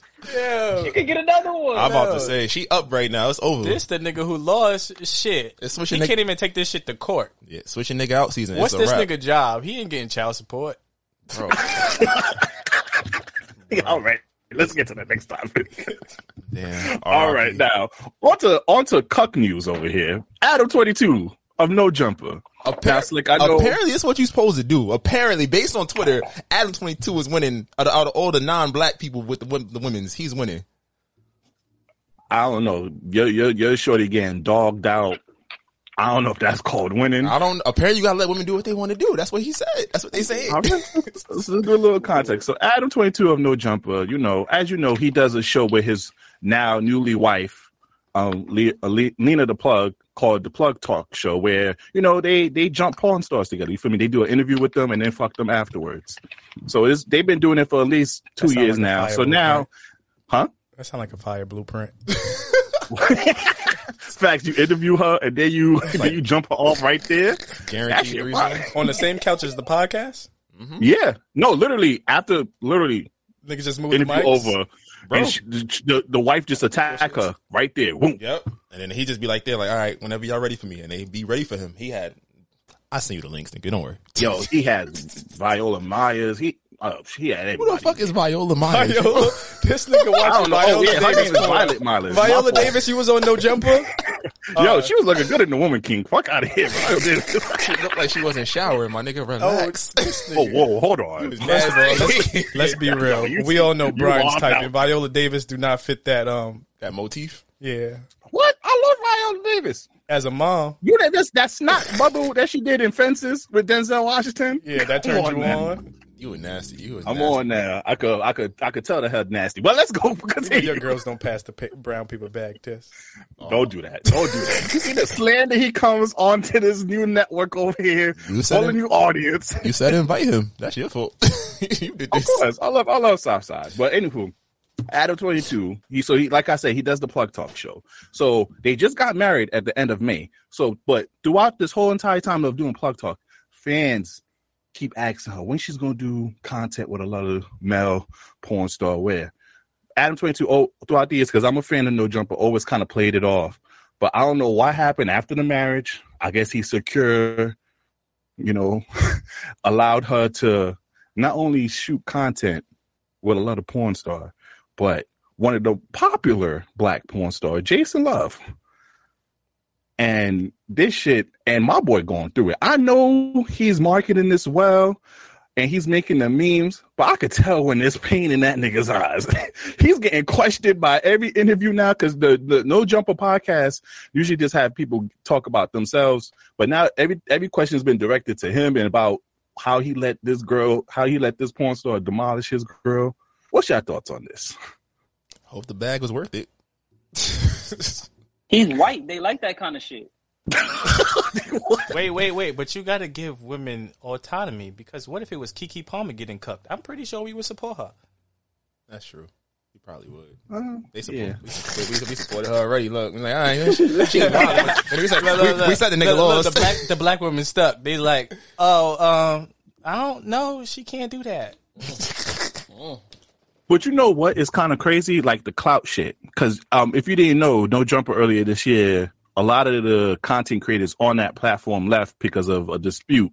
Yo, You could get another one. I'm about to say she up right now. It's over. this the nigga who lost shit. It's He switching nigga- can't even take this shit to court. yeah, switching nigga out season. What's it's a this wrap. nigga job? He ain't getting child support. Bro. All right, let's get to the next topic. Damn. All right, now on to on to cuck news over here. Adam twenty two of No Jumper. I know. Apparently, it's what you're supposed to do. Apparently, based on Twitter, Adam 22 is winning out of, out of all the non-black people with the, the women's. He's winning. I don't know. Your your your shorty getting dogged out. I don't know if that's called winning. I don't. Apparently, you gotta let women do what they want to do. That's what he said. That's what they say. Let's do a little context. So Adam 22 of No Jumper, you know, as you know, he does a show with his now newly wife, um, Le- uh, Le- Lena the Plug, called the Plug Talk Show, where you know they they jump porn stars together. You feel me? They do an interview with them and then fuck them afterwards. So it's, they've been doing it for at least two years like now. So now, huh? That sound like a fire blueprint. Facts, you interview her and then you then you jump her off right there. Guaranteed On the same couch as the podcast? Mm-hmm. Yeah, no, literally after literally Niggas just moved the mics. over, Bro. and she, the, the wife just attack her right there. Boom. Yep. And then he just be like, there, like, all right, whenever y'all ready for me, and they be ready for him. He had I send you the links, nigga. Don't worry. Yo, he had Viola Myers. He uh, he had Who the fuck is Viola Myers? Viola, this nigga I watching don't. Viola Oh, yeah, her Davis. name is. Violet Myers. Viola Davis, she was on No Jumper. Yo, she was looking good in the Woman King. Fuck out of here. Viola She looked like she wasn't showering, my nigga. Relax. oh, whoa, hold on. First of all, let's, let's be real. you- we all know you Brian's wild type, out. and Viola Davis do not fit that. Um, that motif. yeah, What? I love Viola Davis. as a mom, You know that's that's not bubble that she did in Fences with Denzel Washington. yeah, that Come turned on, you man. on. You were nasty. You was I'm nasty. on now. I could I could I could tell the hell nasty. But let's go continue. Your girls don't pass the brown paper bag test. Don't do that. Don't do that. You see the slander he comes onto this new network over here, You said whole it. new audience. You said invite him. That's your fault. you did Of this. course, I love I love Southside. But anywho, Adam twenty two. He so he like I said he does the plug talk show. So they just got married at the end of May. So but throughout this whole entire time of doing plug talk, fans keep asking her when she's gonna do content with a lot of male porn star. Where Adam twenty two oh throughout the years because I'm a fan of No Jumper always kind of played it off. But I don't know what happened after the marriage. I guess he secure, you know, allowed her to not only shoot content with a lot of porn star, but one of the popular black porn star, Jason Love. And this shit, and my boy going through it. I know he's marketing this well and he's making the memes, but I could tell when there's pain in that nigga's eyes. he's getting questioned by every interview now because the, the No Jumper podcast usually just have people talk about themselves, but now every every question has been directed to him and about how he let this girl, how he let this porn star demolish his girl. What's your thoughts on this? Hope the bag was worth it. He's white. They like that kind of shit. Wait, wait, wait! But you got to give women autonomy because what if it was Keke Palmer getting cucked? I'm pretty sure we would support her. That's true. You probably would. Uh, They support, yeah. we, we, we supported her already. Look, we're like, all right, she, she wild. And we said, Look, we, look, we said the nigga look, look, the black, the black woman stuck. They like, oh, um, I don't know. She can't do that. But you know what is kind of crazy? Like the clout shit. Because um, if you didn't know, No Jumper earlier this year, a lot of the content creators on that platform left because of a dispute.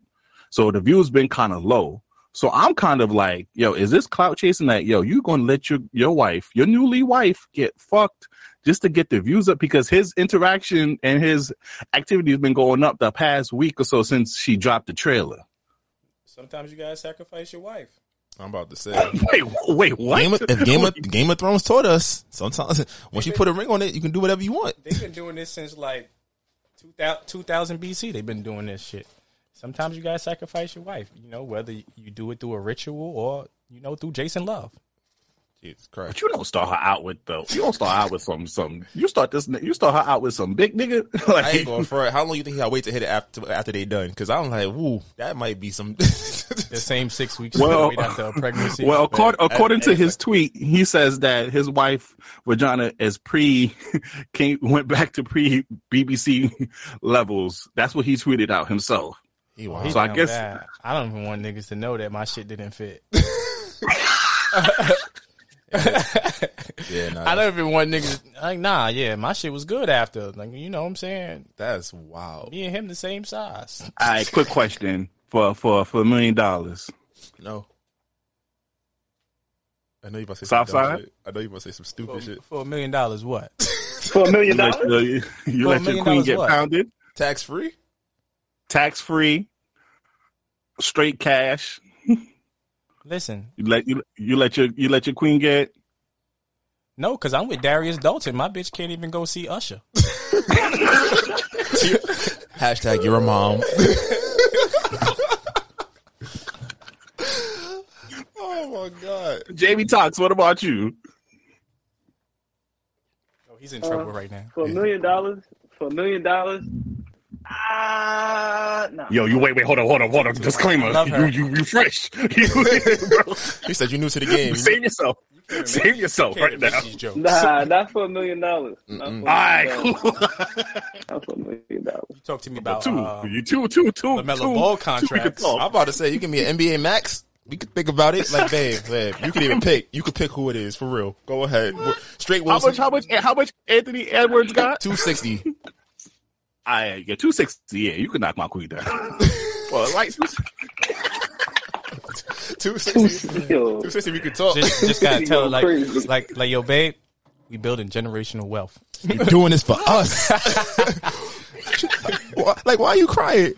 So the views been kind of low. So I'm kind of like, yo, is this clout chasing that? Yo, you gonna let your your wife, your newly wife, get fucked just to get the views up because his interaction and his activity has been going up the past week or so since she dropped the trailer. Sometimes you gotta sacrifice your wife. I'm about to say. Wait, wait, what? Game of, Game of, Game of Thrones taught us, sometimes once you put a ring on it, you can do whatever you want. They've been doing this since like 2000, 2000 BC. They've been doing this shit. Sometimes you gotta sacrifice your wife. You know, whether you do it through a ritual or you know through Jason Love. Jesus Christ. But you don't start her out with the. You don't start out with some some. You start this. You start her out with some big nigga. like, I ain't going for it. How long you think I'll wait to hit it after after they done? Because I'm like, woo, that might be some. The same six weeks Well, wait after a pregnancy. well, according, Man, according to I- his tweet, he says that his wife vagina is pre came went back to pre BBC levels. That's what he tweeted out himself. He He So I guess- bad. I don't even want niggas to know that my shit didn't fit. yeah, nah, I don't even want niggas like nah, yeah, my shit was good after. Like you know what I'm saying? that's wild. Me and him the same size. All right, quick question for for for a million dollars. No. I know you about to say some dumb Southside? shit. I know you about to say some stupid For, shit. for a million dollars, what? For a million You let, dollars? you For a let your million queen get what? pounded, Tax free? tax free, straight cash. Listen, You let you you let your you let your queen get no, because I'm with Darius Dalton. My bitch can't even go see Usher. Hashtag you're a mom. oh my god. Jaime Toxx. What about you? Oh, he's in trouble right now. For a million dollars? For a million dollars? Ah, no. Yo, you wait, wait, hold on, hold on, hold on. Disclaimer. You, you, you fresh. He said you new to the game. save yourself. Save yourself Can't right now. make these jokes. Nah, not for a million dollars. Not for a All million right, dollars. cool. Not for a million dollars. You talk to me about two, uh, you two, two, two, LaMelo two, Ball two we could contracts. talk. I'm about to say you give me an NBA max. We could think about it. Like, babe, babe, you could even pick. You could pick who it is for real. Go ahead. Straight How much? How much? How much? Anthony Edwards got? Two sixty. I yeah, two sixty. Yeah, you can knock my queen down. Well, like two sixty. Two sixty. We could talk. Just, just gotta tell her like, Crazy. like, like, yo, babe, we building generational wealth. You're doing this for us. Why- like, why are you crying?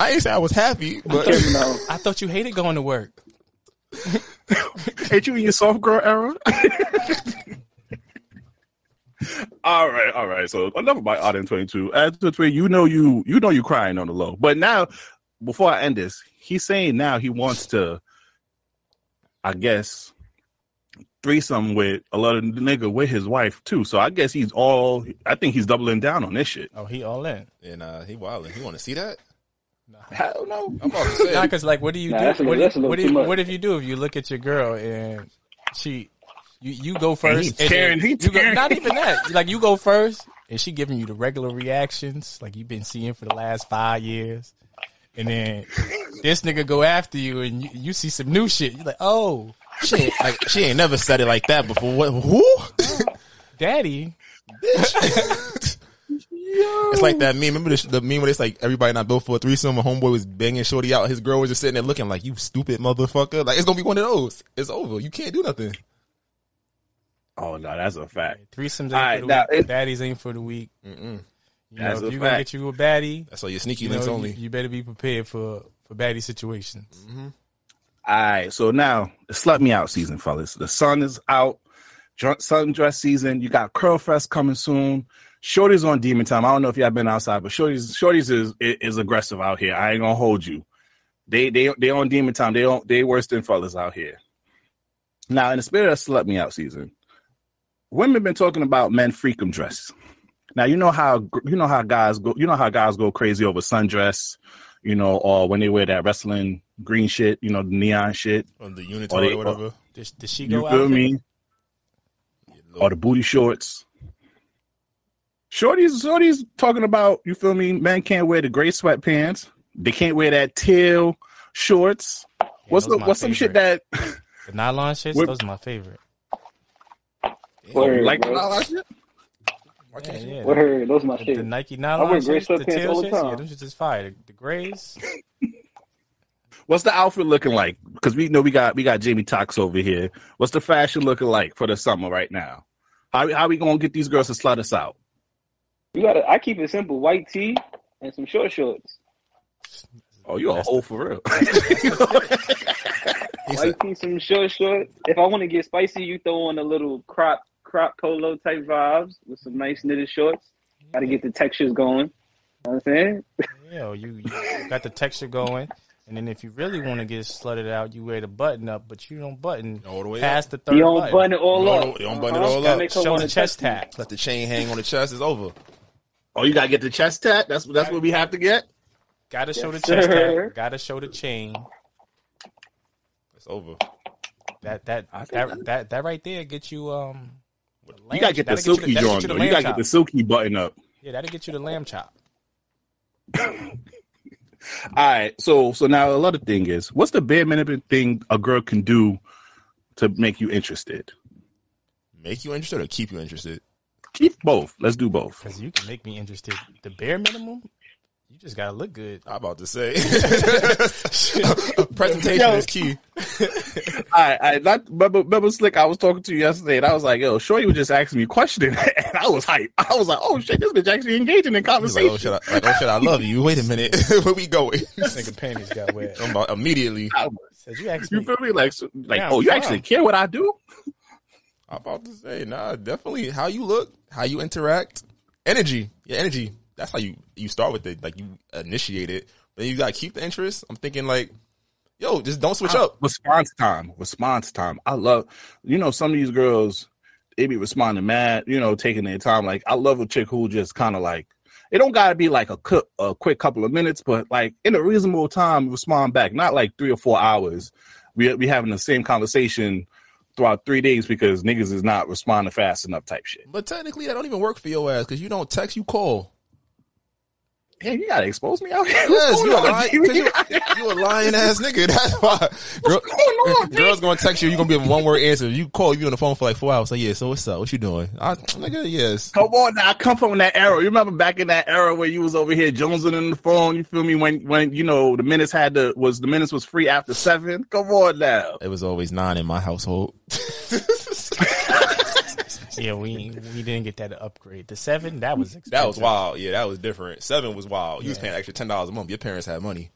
I ain't say I was happy, but Criminal. I thought you hated going to work. Ain't you in your soft girl era? All right, all right. So enough about Adam twenty two. As to twenty, you know you you know you crying on the low. But now, before I end this, he's saying now he wants to, I guess, threesome with a lot of nigga with his wife too. So I guess he's all. I think he's doubling down on this shit. Oh, he all in. and uh, he wilding. He want to see that? Hell no. I'm about to say. Nah, cause like, what do you Nah, do? a- what, do you, what, do you, what if you do if you look at your girl and she, you you go first, and tearing- he you go, not even that. Like you go first, and she giving you the regular reactions like you've been seeing for the last five years, and then this nigga go after you, and you, you see some new shit. You're like, oh, She ain't, like she ain't never said it like that before. What? Who? daddy. It's like that meme. Remember the, the meme where it's like everybody not built for a threesome. A homeboy was banging shorty out. His girl was just sitting there looking like you stupid motherfucker. Like it's gonna be one of those. It's over. You can't do nothing. Oh no, that's a fact. Threesomes ain't All right, for the now, week. it- Baddies ain't for the week. Mm-mm. You know, That's if a you gonna get you a baddie, That's all your sneaky you, links know, only. you, you better be prepared for for baddie situations. Mm-hmm. All right, so now the slut me out season, fellas. The sun is out. Dr- Sundress season. You got Curl Fest coming soon. Shorty's on demon time. I don't know if y'all been outside, but Shorty's Shorty's is is aggressive out here. I ain't gonna hold you. They they they on demon time. They don't they worse than fellas out here. Now, in the spirit of slut me out season, women been talking about men freakum dress. Now you know how you know how guys go. You know how guys go crazy over sundress. You know, or when they wear that wrestling green shit. You know, the neon shit. Or the unitard Or they- or whatever. Did, did she You go feel out? me? Or the booty shorts. Shorty's Shorty's talking about, you feel me? Men can't wear the gray sweatpants. They can't wear that teal shorts. what's those the, what's some shit that The nylon shits, those are my favorite. Word, like bro. all that shit? Yeah, yeah. Word, those my the, shit. the Nike I nylon wear gray shits, the sweatpants tail all the shits, yeah, time. them shits is fire. The, the grays, What's the outfit looking like? Because we know we got we got Jaime Toxx over here. What's the fashion looking like for the summer right now? How how we gonna get these girls to slut us out? You gotta. I keep it simple: white tee and some short shorts. Oh, you are old for real. White tee, some short shorts. If I want to get spicy, you throw on a little crop crop polo type vibes with some nice knitted shorts. Got to get the textures going. You know what I'm saying? you know, you, you got the texture going. And then if you really want to get slutted out, you wear the button up, but you don't button All the way past up. the third You don't button. button it all You up. don't, you don't button Uh-huh. it all Gotta up. Show the chest touch you. tap. Let the chain hang on the chest. It's over. oh, you gotta get the chest tat. That's that's what we have to get. Gotta show the Yes, chest sir. tap. Gotta show the chain. It's over. That that that, that- that that right there gets you um. You gotta get the silky that'll joint. you though. You gotta get the silky button up. Yeah, that'll get you the lamb chop. All right, so so now another thing is, what's the bare minimum thing a girl can do to make you interested? Make you interested or keep you interested? Keep both. Let's do both. Because you can make me interested. The bare minimum, you just gotta look good. I'm about to say. Presentation Yo. is key. I I not remember, remember slick. I was talking to you yesterday, and I was like, "Yo, Shorty was just asking me a question," and I was hyped. I was like, "Oh shit, this bitch actually engaging in He's like, conversation." oh shit, I, like, oh shit, I love you. Wait a minute, where we going? Nigga panties got wet. I'm about immediately. Said you asked you me. feel me? Like, so, like, Yeah, oh, you fine. actually care what I do? I'm about to say, nah, definitely how you look, how you interact, energy, your energy. That's how you you start with it. Like you initiate it, but you gotta keep the interest. I'm thinking like, yo, just don't switch uh, up. Response time. Response time. I love. You know, some of these girls, they be responding mad. You know, taking their time. Like, I love a chick who just kind of like. It don't gotta be like a quick, a quick couple of minutes, but like in a reasonable time, respond back. Not like three or four hours. We we having the same conversation throughout three days because niggas is not responding fast enough. Type shit. But technically, that don't even work for your ass because you don't text, you call. Damn, you gotta expose me out here. Yes, What's you a on, lying, Jimmy? 'cause you, you a lying ass nigga. That's why. Girl, girls gonna text you. You are gonna give them one word answer. You call you on the phone for like four hours. Like, yeah. So what's up? What you doing? I, nigga, yes. Come on now, I come from that era. You remember back in that era where you was over here jonesing in the phone. You feel me? When when you know the minutes had to was the minutes was free after seven. Come on now. It was always nine in my household. Yeah, we we didn't get that upgrade. The seven that was expensive. That was wild. Yeah, that was different. Seven was wild. You was paying extra ten dollars a month. Your parents had money.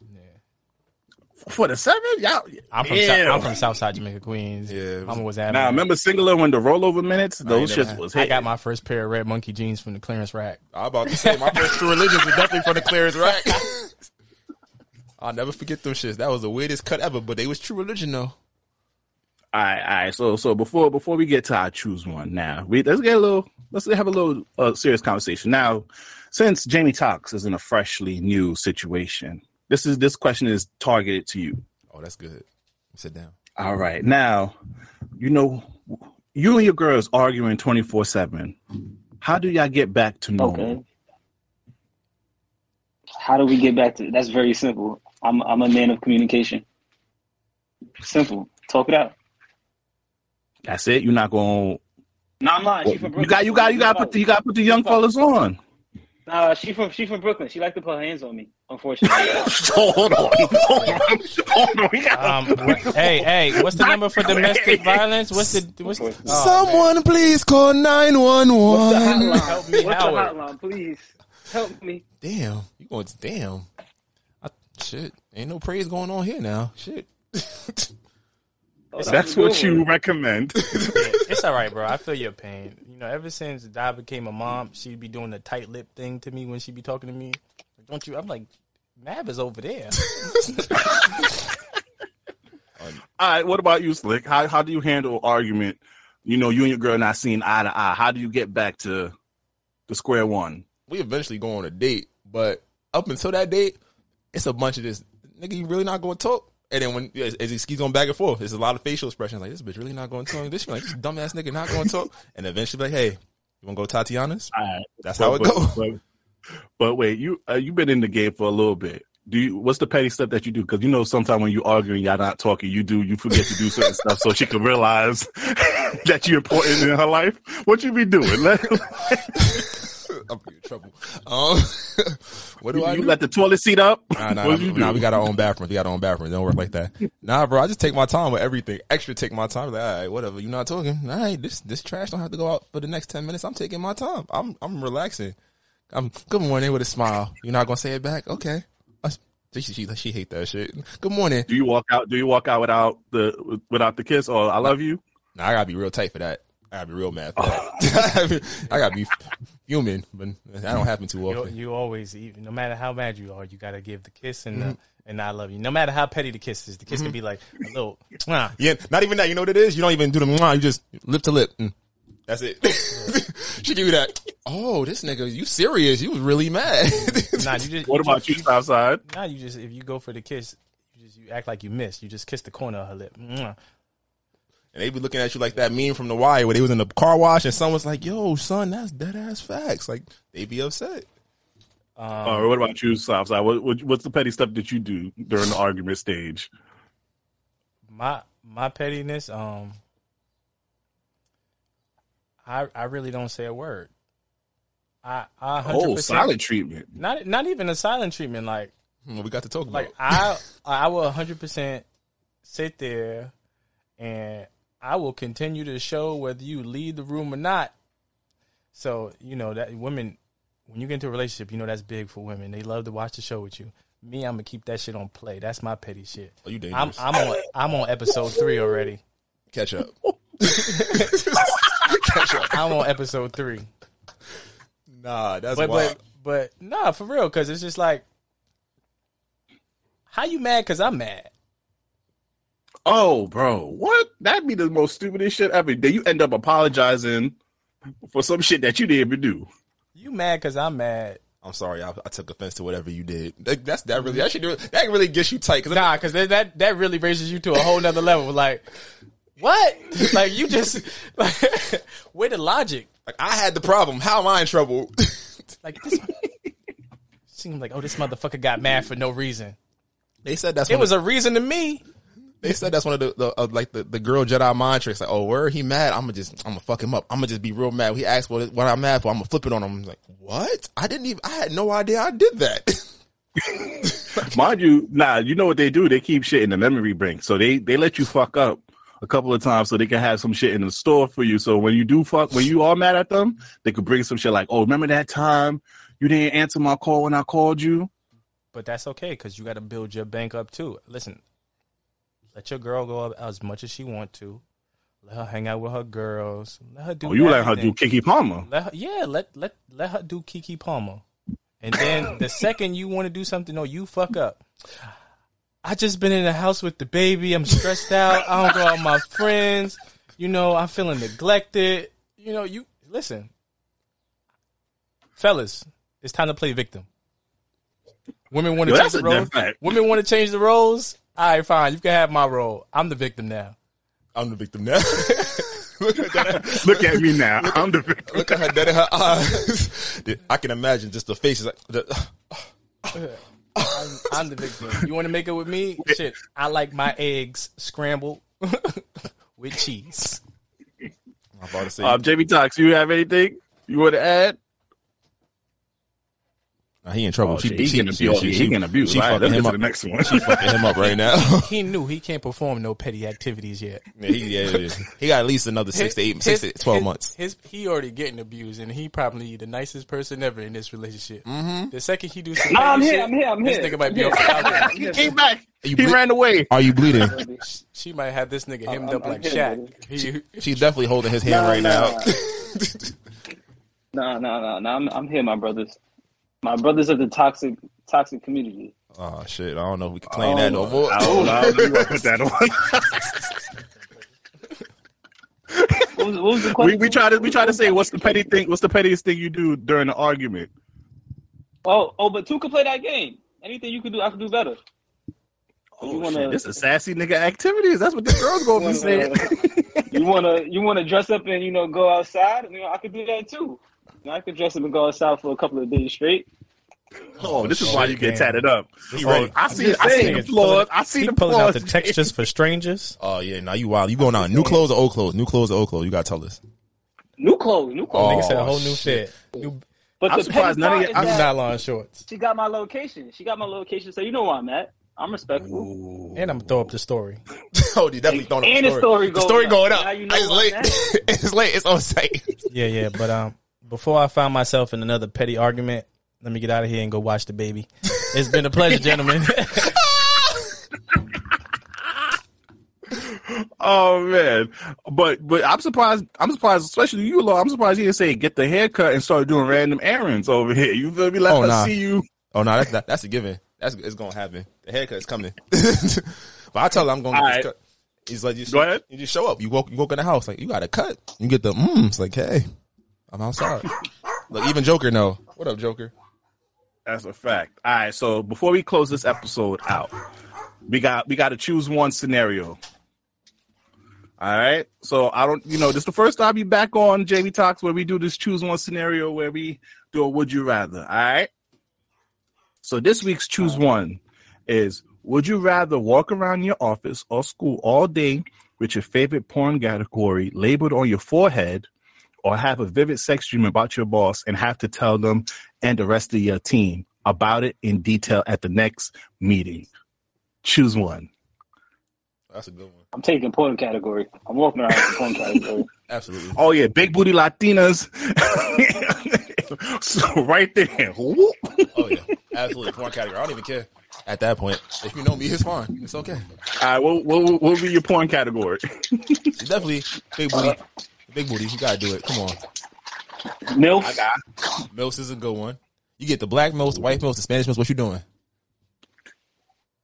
For the seven, y'all. I'm from yeah. Sou- I'm from Southside Jamaica, Queens. Yeah, Mama was at. Now remember singular when the rollover minutes, those shits had- was I got my first pair of red monkey jeans from the clearance rack. I about to say my first true religions were definitely from the clearance rack. I'll never forget those shits. That was the weirdest cut ever, but they was true religion though. All right, all right. So, so before before we get to our choose one, now we let's get a little let's have a little uh, serious conversation. Now, since Jaime Toxx is in a freshly new situation, this is this question is targeted to you. Oh, that's good. Sit down. All right, now, you know, you and your girls arguing twenty four seven. How do y'all get back to normal? Okay. How do we get back to? That's very simple. I'm I'm a man of communication. Simple. Talk it out. That's it. You're not going. To. No, I'm lying. She to from You got you got you got to put the, you got put the young fellas on. Nah, she from she from Brooklyn. She like to put her hands on me. Unfortunately. hold on, hold on, hold on. We got Um, what- hey, hey, what's the number for domestic violence? What's the what's the, oh, Someone please call nine one one. What's the hotline? Help me, What's Howard. the hotline, please? Help me. Damn, you going to damn? I, shit, ain't no praise going on here now. Shit. Oh, That's what you one. recommend. Yeah, it's all right, bro. I feel your pain. You know, ever since I became a mom, she'd be doing the tight lip thing to me when she'd be talking to me. Don't you? I'm like, Mav is over there. All right, what about you, Slick? How how do you handle argument? You know, you and your girl not seeing eye to eye. How do you get back to the square one? we eventually go on a date, but up until that date, it's a bunch of this nigga. You really not going to talk? And then when as, as he's going back and forth, there's a lot of facial expressions like this bitch really not going to talk. This like this dumbass nigga not going to talk. And eventually, like, hey, you want to go to Tatiana's? All right, That's how it but, goes. But, but wait, you uh, you've been in the game for a little bit. Do you? What's the petty stuff that you do? Because you know, sometimes when you're arguing, y'all not talking. You do. You forget to do certain stuff so she can realize that you're important in her life. What you be doing? I'm in trouble. Um, what do you, I you do? let the toilet seat up. Nah, nah, nah, nah, we got our own bathrooms. We got our own bathrooms. It don't work like that. Nah, bro, I just take my time with everything. Extra take my time. Like, all right, whatever. You're not talking. All right, this this trash don't have to go out for the next ten minutes. I'm taking my time. I'm I'm relaxing. I'm good morning with a smile. You're not gonna say it back? Okay. She, she, she hate that shit. Good morning. Do you walk out? Do you walk out without the without the kiss or I love you? Nah, I gotta be real tight for that. I gotta be real mad. I gotta be human, but that don't happen too you, often. you always, even no matter how mad you are, you gotta give the kiss and Mm-hmm. the, and I love you. No matter how petty the kiss is, the kiss can be like a little. Mwah. Yeah, not even that. You know what it is? You don't even do the mwah. You just lip to lip. Mm. That's it. she give you that. Oh, this nigga, you serious? You was really mad. Nah, you just. What you about just, you, outside? Nah, you just if you go for the kiss, you just you act like you missed. You just kiss the corner of her lip. Mwah. And they be looking at you like that meme from the wire where they was in the car wash and someone's like, "Yo, son, that's dead ass facts." Like they be upset. Um, All right, what about you, Southside? What, what what's the petty stuff that you do during the argument stage? my my pettiness um i i really don't say a word i i 100% Oh, silent treatment. not not even a silent treatment like Hmm, we got to talk about. like i i will 100% sit there and i will continue to show whether you leave the room or not so you know that women when you get into a relationship you know that's big for women they love to watch the show with you me i'm gonna keep that shit on play that's my petty shit Oh, you I'm, dangerous. I'm on i'm on episode three already Catch up. I'm on episode three. Nah, that's But wild. but but nah, for real, because it's just like, how you mad? Because I'm mad. Oh, bro, what? That'd be the most stupidest shit ever. Then you end up apologizing for some shit that you didn't even do. You mad because I'm mad? I'm sorry, I, I took offense to whatever you did. That, that's that really that should do that really gets you tight. Cause Nah, because that that really raises you to a whole nother level. Like, what? like you just like where the logic? like I had the problem. How am I in trouble? Like this. seemed like, oh, this motherfucker got mad for no reason. They said that's It was of, a reason to me. They said that's one of the, the uh, like the, the girl Jedi mind tricks. Like, oh, where he mad? I'm gonna just I'm gonna fuck him up. I'm gonna just be real mad. He asked what what I'm mad for. I'm gonna flip it on him. I'm like, what? I didn't even. I had no idea I did that. Mind you, nah, you know what they do? They keep shit in the memory bank. So they they let you fuck up a couple of times so they can have some shit in the store for you. So when you do fuck, when you are mad at them, they could bring some shit like, oh, remember that time you didn't answer my call when I called you? But that's okay because you got to build your bank up too. Listen, let your girl go up as much as she want to. Let her hang out with her girls. Let her do. Oh, you let her do. Keke Palmer. Let her, yeah, let let let her do Keke Palmer. And then the second you want to do something, or you fuck up. I just been in the house with the baby. I'm stressed out. I don't go out with my friends. You know, I'm feeling neglected. You know, you listen, fellas. It's time to play victim. Women want to change the roles. Women want to change the roles. All right, fine. You can have my role. I'm the victim now. I'm the victim now. look at that. Look at me now. I'm the victim. Look at her dead in her eyes. I can imagine just the faces. Like, the, I'm, I'm the victim. You want to make it with me? Shit, I like my eggs scrambled with cheese. I'm about to say. Um, JB Talks, you have anything you want to add? Nah, he in trouble. Oh, she, shit, he she, getting she, abused. she, He she, getting abused. She All right, fucking let's him get up. to the next one. She fucking him up right now. He knew he can't perform no petty activities yet. yeah, he, yeah, yeah. he got at least another six to eight, six to twelve his- months. His he already getting abused, and he probably the nicest person ever in this relationship. Mm-hmm. The second he do some Nah, I'm petty here, shit, I'm here, I'm this here. nigga might be I'm off here. the balcony. He came back. He ble- ran away. Are you bleeding? She might have this nigga hemmed I'm- up I'm like here, Shaq. He, She's definitely holding his hand right now. Nah, nah, nah, nah. I'm, I'm here, my brothers. My brothers of the toxic, toxic community. Oh shit! I don't know if we can claim that no Oh, more. I don't know. You gonna put that on. What was, what was the we question? we try to we try to say what's the petty thing? What's the pettiest thing you do during the argument? Oh, oh, but two could play that game. Anything you could do, I could do better. Oh, you wanna- shit, this is sassy nigga activities. That's what the girls gonna be saying. you wanna, you wanna dress up and you know go outside? You know, I could do that too. You know, I could dress up and go outside for a couple of days straight. Oh, this is why you get tatted up. Oh. I see. I see saying. the flaws. I see he the pulling flaws. out the textures for strangers. Oh yeah, now you wild. You going out new clothes or old clothes? New clothes or old clothes? You gotta tell us. New clothes, new Oh, clothes. Nigga said a whole new shit. fit. New, but I'm the surprised none of part you- I'm is new nylon shorts. she got my location. She got my location, so you know where I'm at. I'm respectful. And I'm gonna throw up the story. oh, you definitely throwing up And the the story. story the story up. going up. Now you know it's late. It's late. It's on site. Yeah, yeah. But um, before I find myself in another petty argument, let me get out of here and go watch the baby. It's been a pleasure, gentlemen. Oh man, but but I'm surprised. I'm surprised, especially you, Law. I'm surprised you didn't say get the haircut and start doing random errands over here. You feel me? Let Oh, us nah. see you. Oh no, that's not, that's a given. That's it's gonna happen. The haircut's coming. but I tell her I'm gonna get All this right. cut. He's like, you Go ahead. You just show up. You walk. You walk in the house like you got a cut. You get the mm. It's like, hey, I'm outside. Look, even Joker know. What up, Joker? That's a fact. All right. So before we close this episode out, we got we got to choose one scenario. All right. So I don't, you know, this is the first time you back on JV Talks where we do this choose one scenario where we do a would you rather. All right. So this week's choose one is would you rather walk around your office or school all day with your favorite porn category labeled on your forehead or have a vivid sex dream about your boss and have to tell them and the rest of your team about it in detail at the next meeting? Choose one. That's a good one. I'm taking porn category. I'm walking around with the porn category. Absolutely. Oh yeah, big booty Latinas. so right there. Oh yeah, absolutely. Porn category. I don't even care. At that point, if you know me, it's fine. It's okay. All right, what, what, what will be your porn category? It's definitely big booty. Big booty. You gotta do it. Come on. Milf. Mills is a good one. You get the black mills, the white mills, the Spanish mills. What you doing?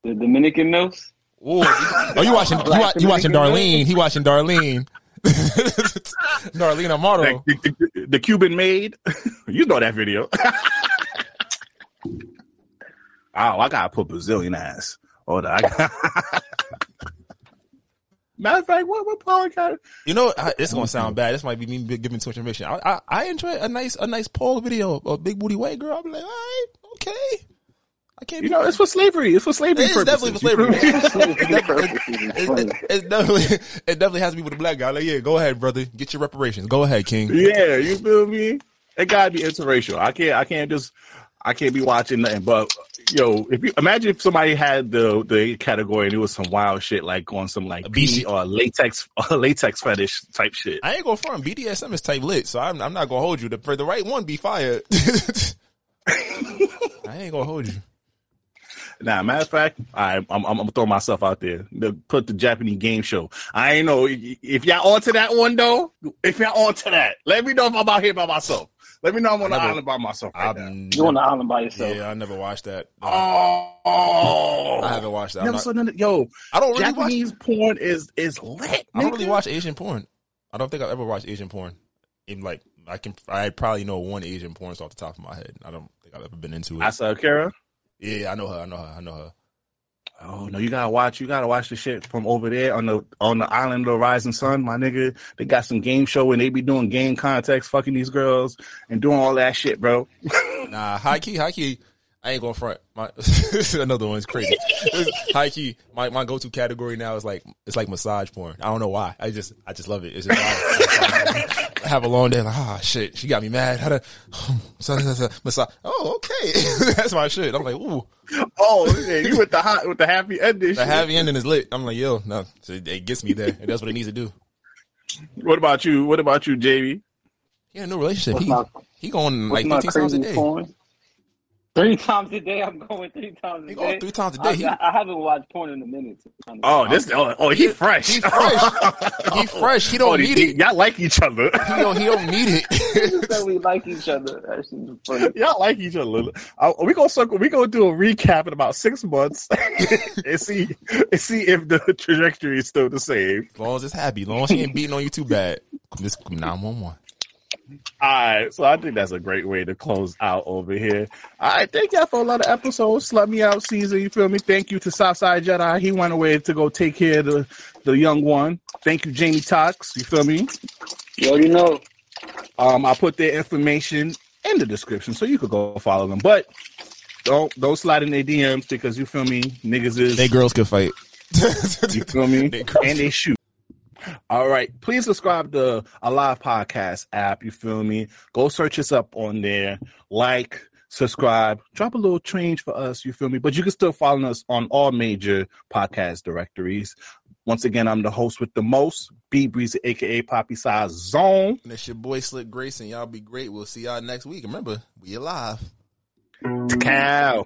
The Dominican milfs. Ooh, oh, you watching? You, wa- you watching Darlene? He watching Darlene. Darlene Amaro. The, the- the Cuban maid. you know that video. oh, I gotta put Brazilian ass. Hold on. I got- Matter of fact, what what porn cat? You know, I, it's gonna sound bad. This might be me giving too much information. I, I, I enjoy a nice a nice Paul video of a big booty white girl. I'm like, all right, okay. I can't. You know, it's for slavery. It's for slavery. It's definitely for slavery. You it, it, it definitely it definitely has to be with a black guy. Like, yeah, go ahead, brother. Get your reparations. Go ahead, King. yeah, you feel me? It gotta be interracial. I can't. I can't just. I can't be watching nothing. But yo, if you imagine if somebody had the the category and it was some wild shit like on some like BC or latex or latex fetish type shit. I ain't gonna front. BDSM is type lit, so I'm, I'm not gonna hold you. The, for the right one, be fired. I ain't gonna hold you. Nah, matter of fact, I, I'm, I'm, I'm gonna throw myself out there. The, put the Japanese game show. I ain't know if y'all onto that one though. If y'all onto that, let me know if I'm out here by myself. Let me know I'm on the never- island by myself. Right now. You on the island by yourself? Yeah, I never watched that. Oh, I haven't watched that. I'm Never not- saw none of- yo, I don't really watch. Japanese porn is is lit. I don't really watch Asian porn. I don't think I've ever watched Asian porn. Even like I can, I probably know one Asian porn star off the top of my head. I don't think I've ever been into it. I saw Kara. Yeah, I know her. I know her. I know her. Oh no, you gotta watch. You gotta watch the shit from over there on the on the island of the rising sun, my nigga. They got some game show and they be doing game context, fucking these girls and doing all that shit, bro. Nah, high key, high key. I ain't going front. My another one's crazy. high key. My my go to category now is like it's like massage porn. I don't know why. I just I just love it. It's just have a long day like ah shit. She got me mad. How to massage? Oh okay, that's my shit. I'm like ooh. Oh, yeah, you with the hot with the happy ending. The happy ending is lit. I'm like yo no, so it, gets me there. And that's what it needs to do. What about you? What about you, JV? He in a relationship. What's He my- he going like my 15 times a day. porn? Three times a day. I'm going three times a He day. going three times a day. I, He- I haven't watched porn in a minute. Oh, this oh, oh he fresh. He fresh. He fresh. He don't Oh, need they- it. Y'all like each other. He don't he don't need it. said we like each other. Funny. Y'all like each other. Uh, we gonna circle. We gonna do a recap in about six months and see and see if the trajectory is still the same. As long as it's happy, as long as he ain't beating on you too bad. This nine one one. All right, so I think that's a great way to close out over here. All right, thank y'all for a lot of episodes. Slut me out season. You feel me? Thank you to Southside Jedi. He went away to go take care of the the young one. Thank you, Jaime Toxx. You feel me? You already know. Um, I put their information in the description so you could go follow them. But don't don't slide in their DMs because you feel me, niggas is They girls can fight. you feel me, They and they shoot. All right, please subscribe to a live podcast app. You feel me? Go search us up on there. Like, subscribe, drop a little change for us. You feel me? But you can still follow us on all major podcast directories. Once again, I'm the host with the most, B Brezzy, aka Poppy Size Zone. And it's your boy Slick Grayson. Y'all be great. We'll see y'all next week. Remember, we alive. Cow.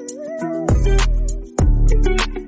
Thank you.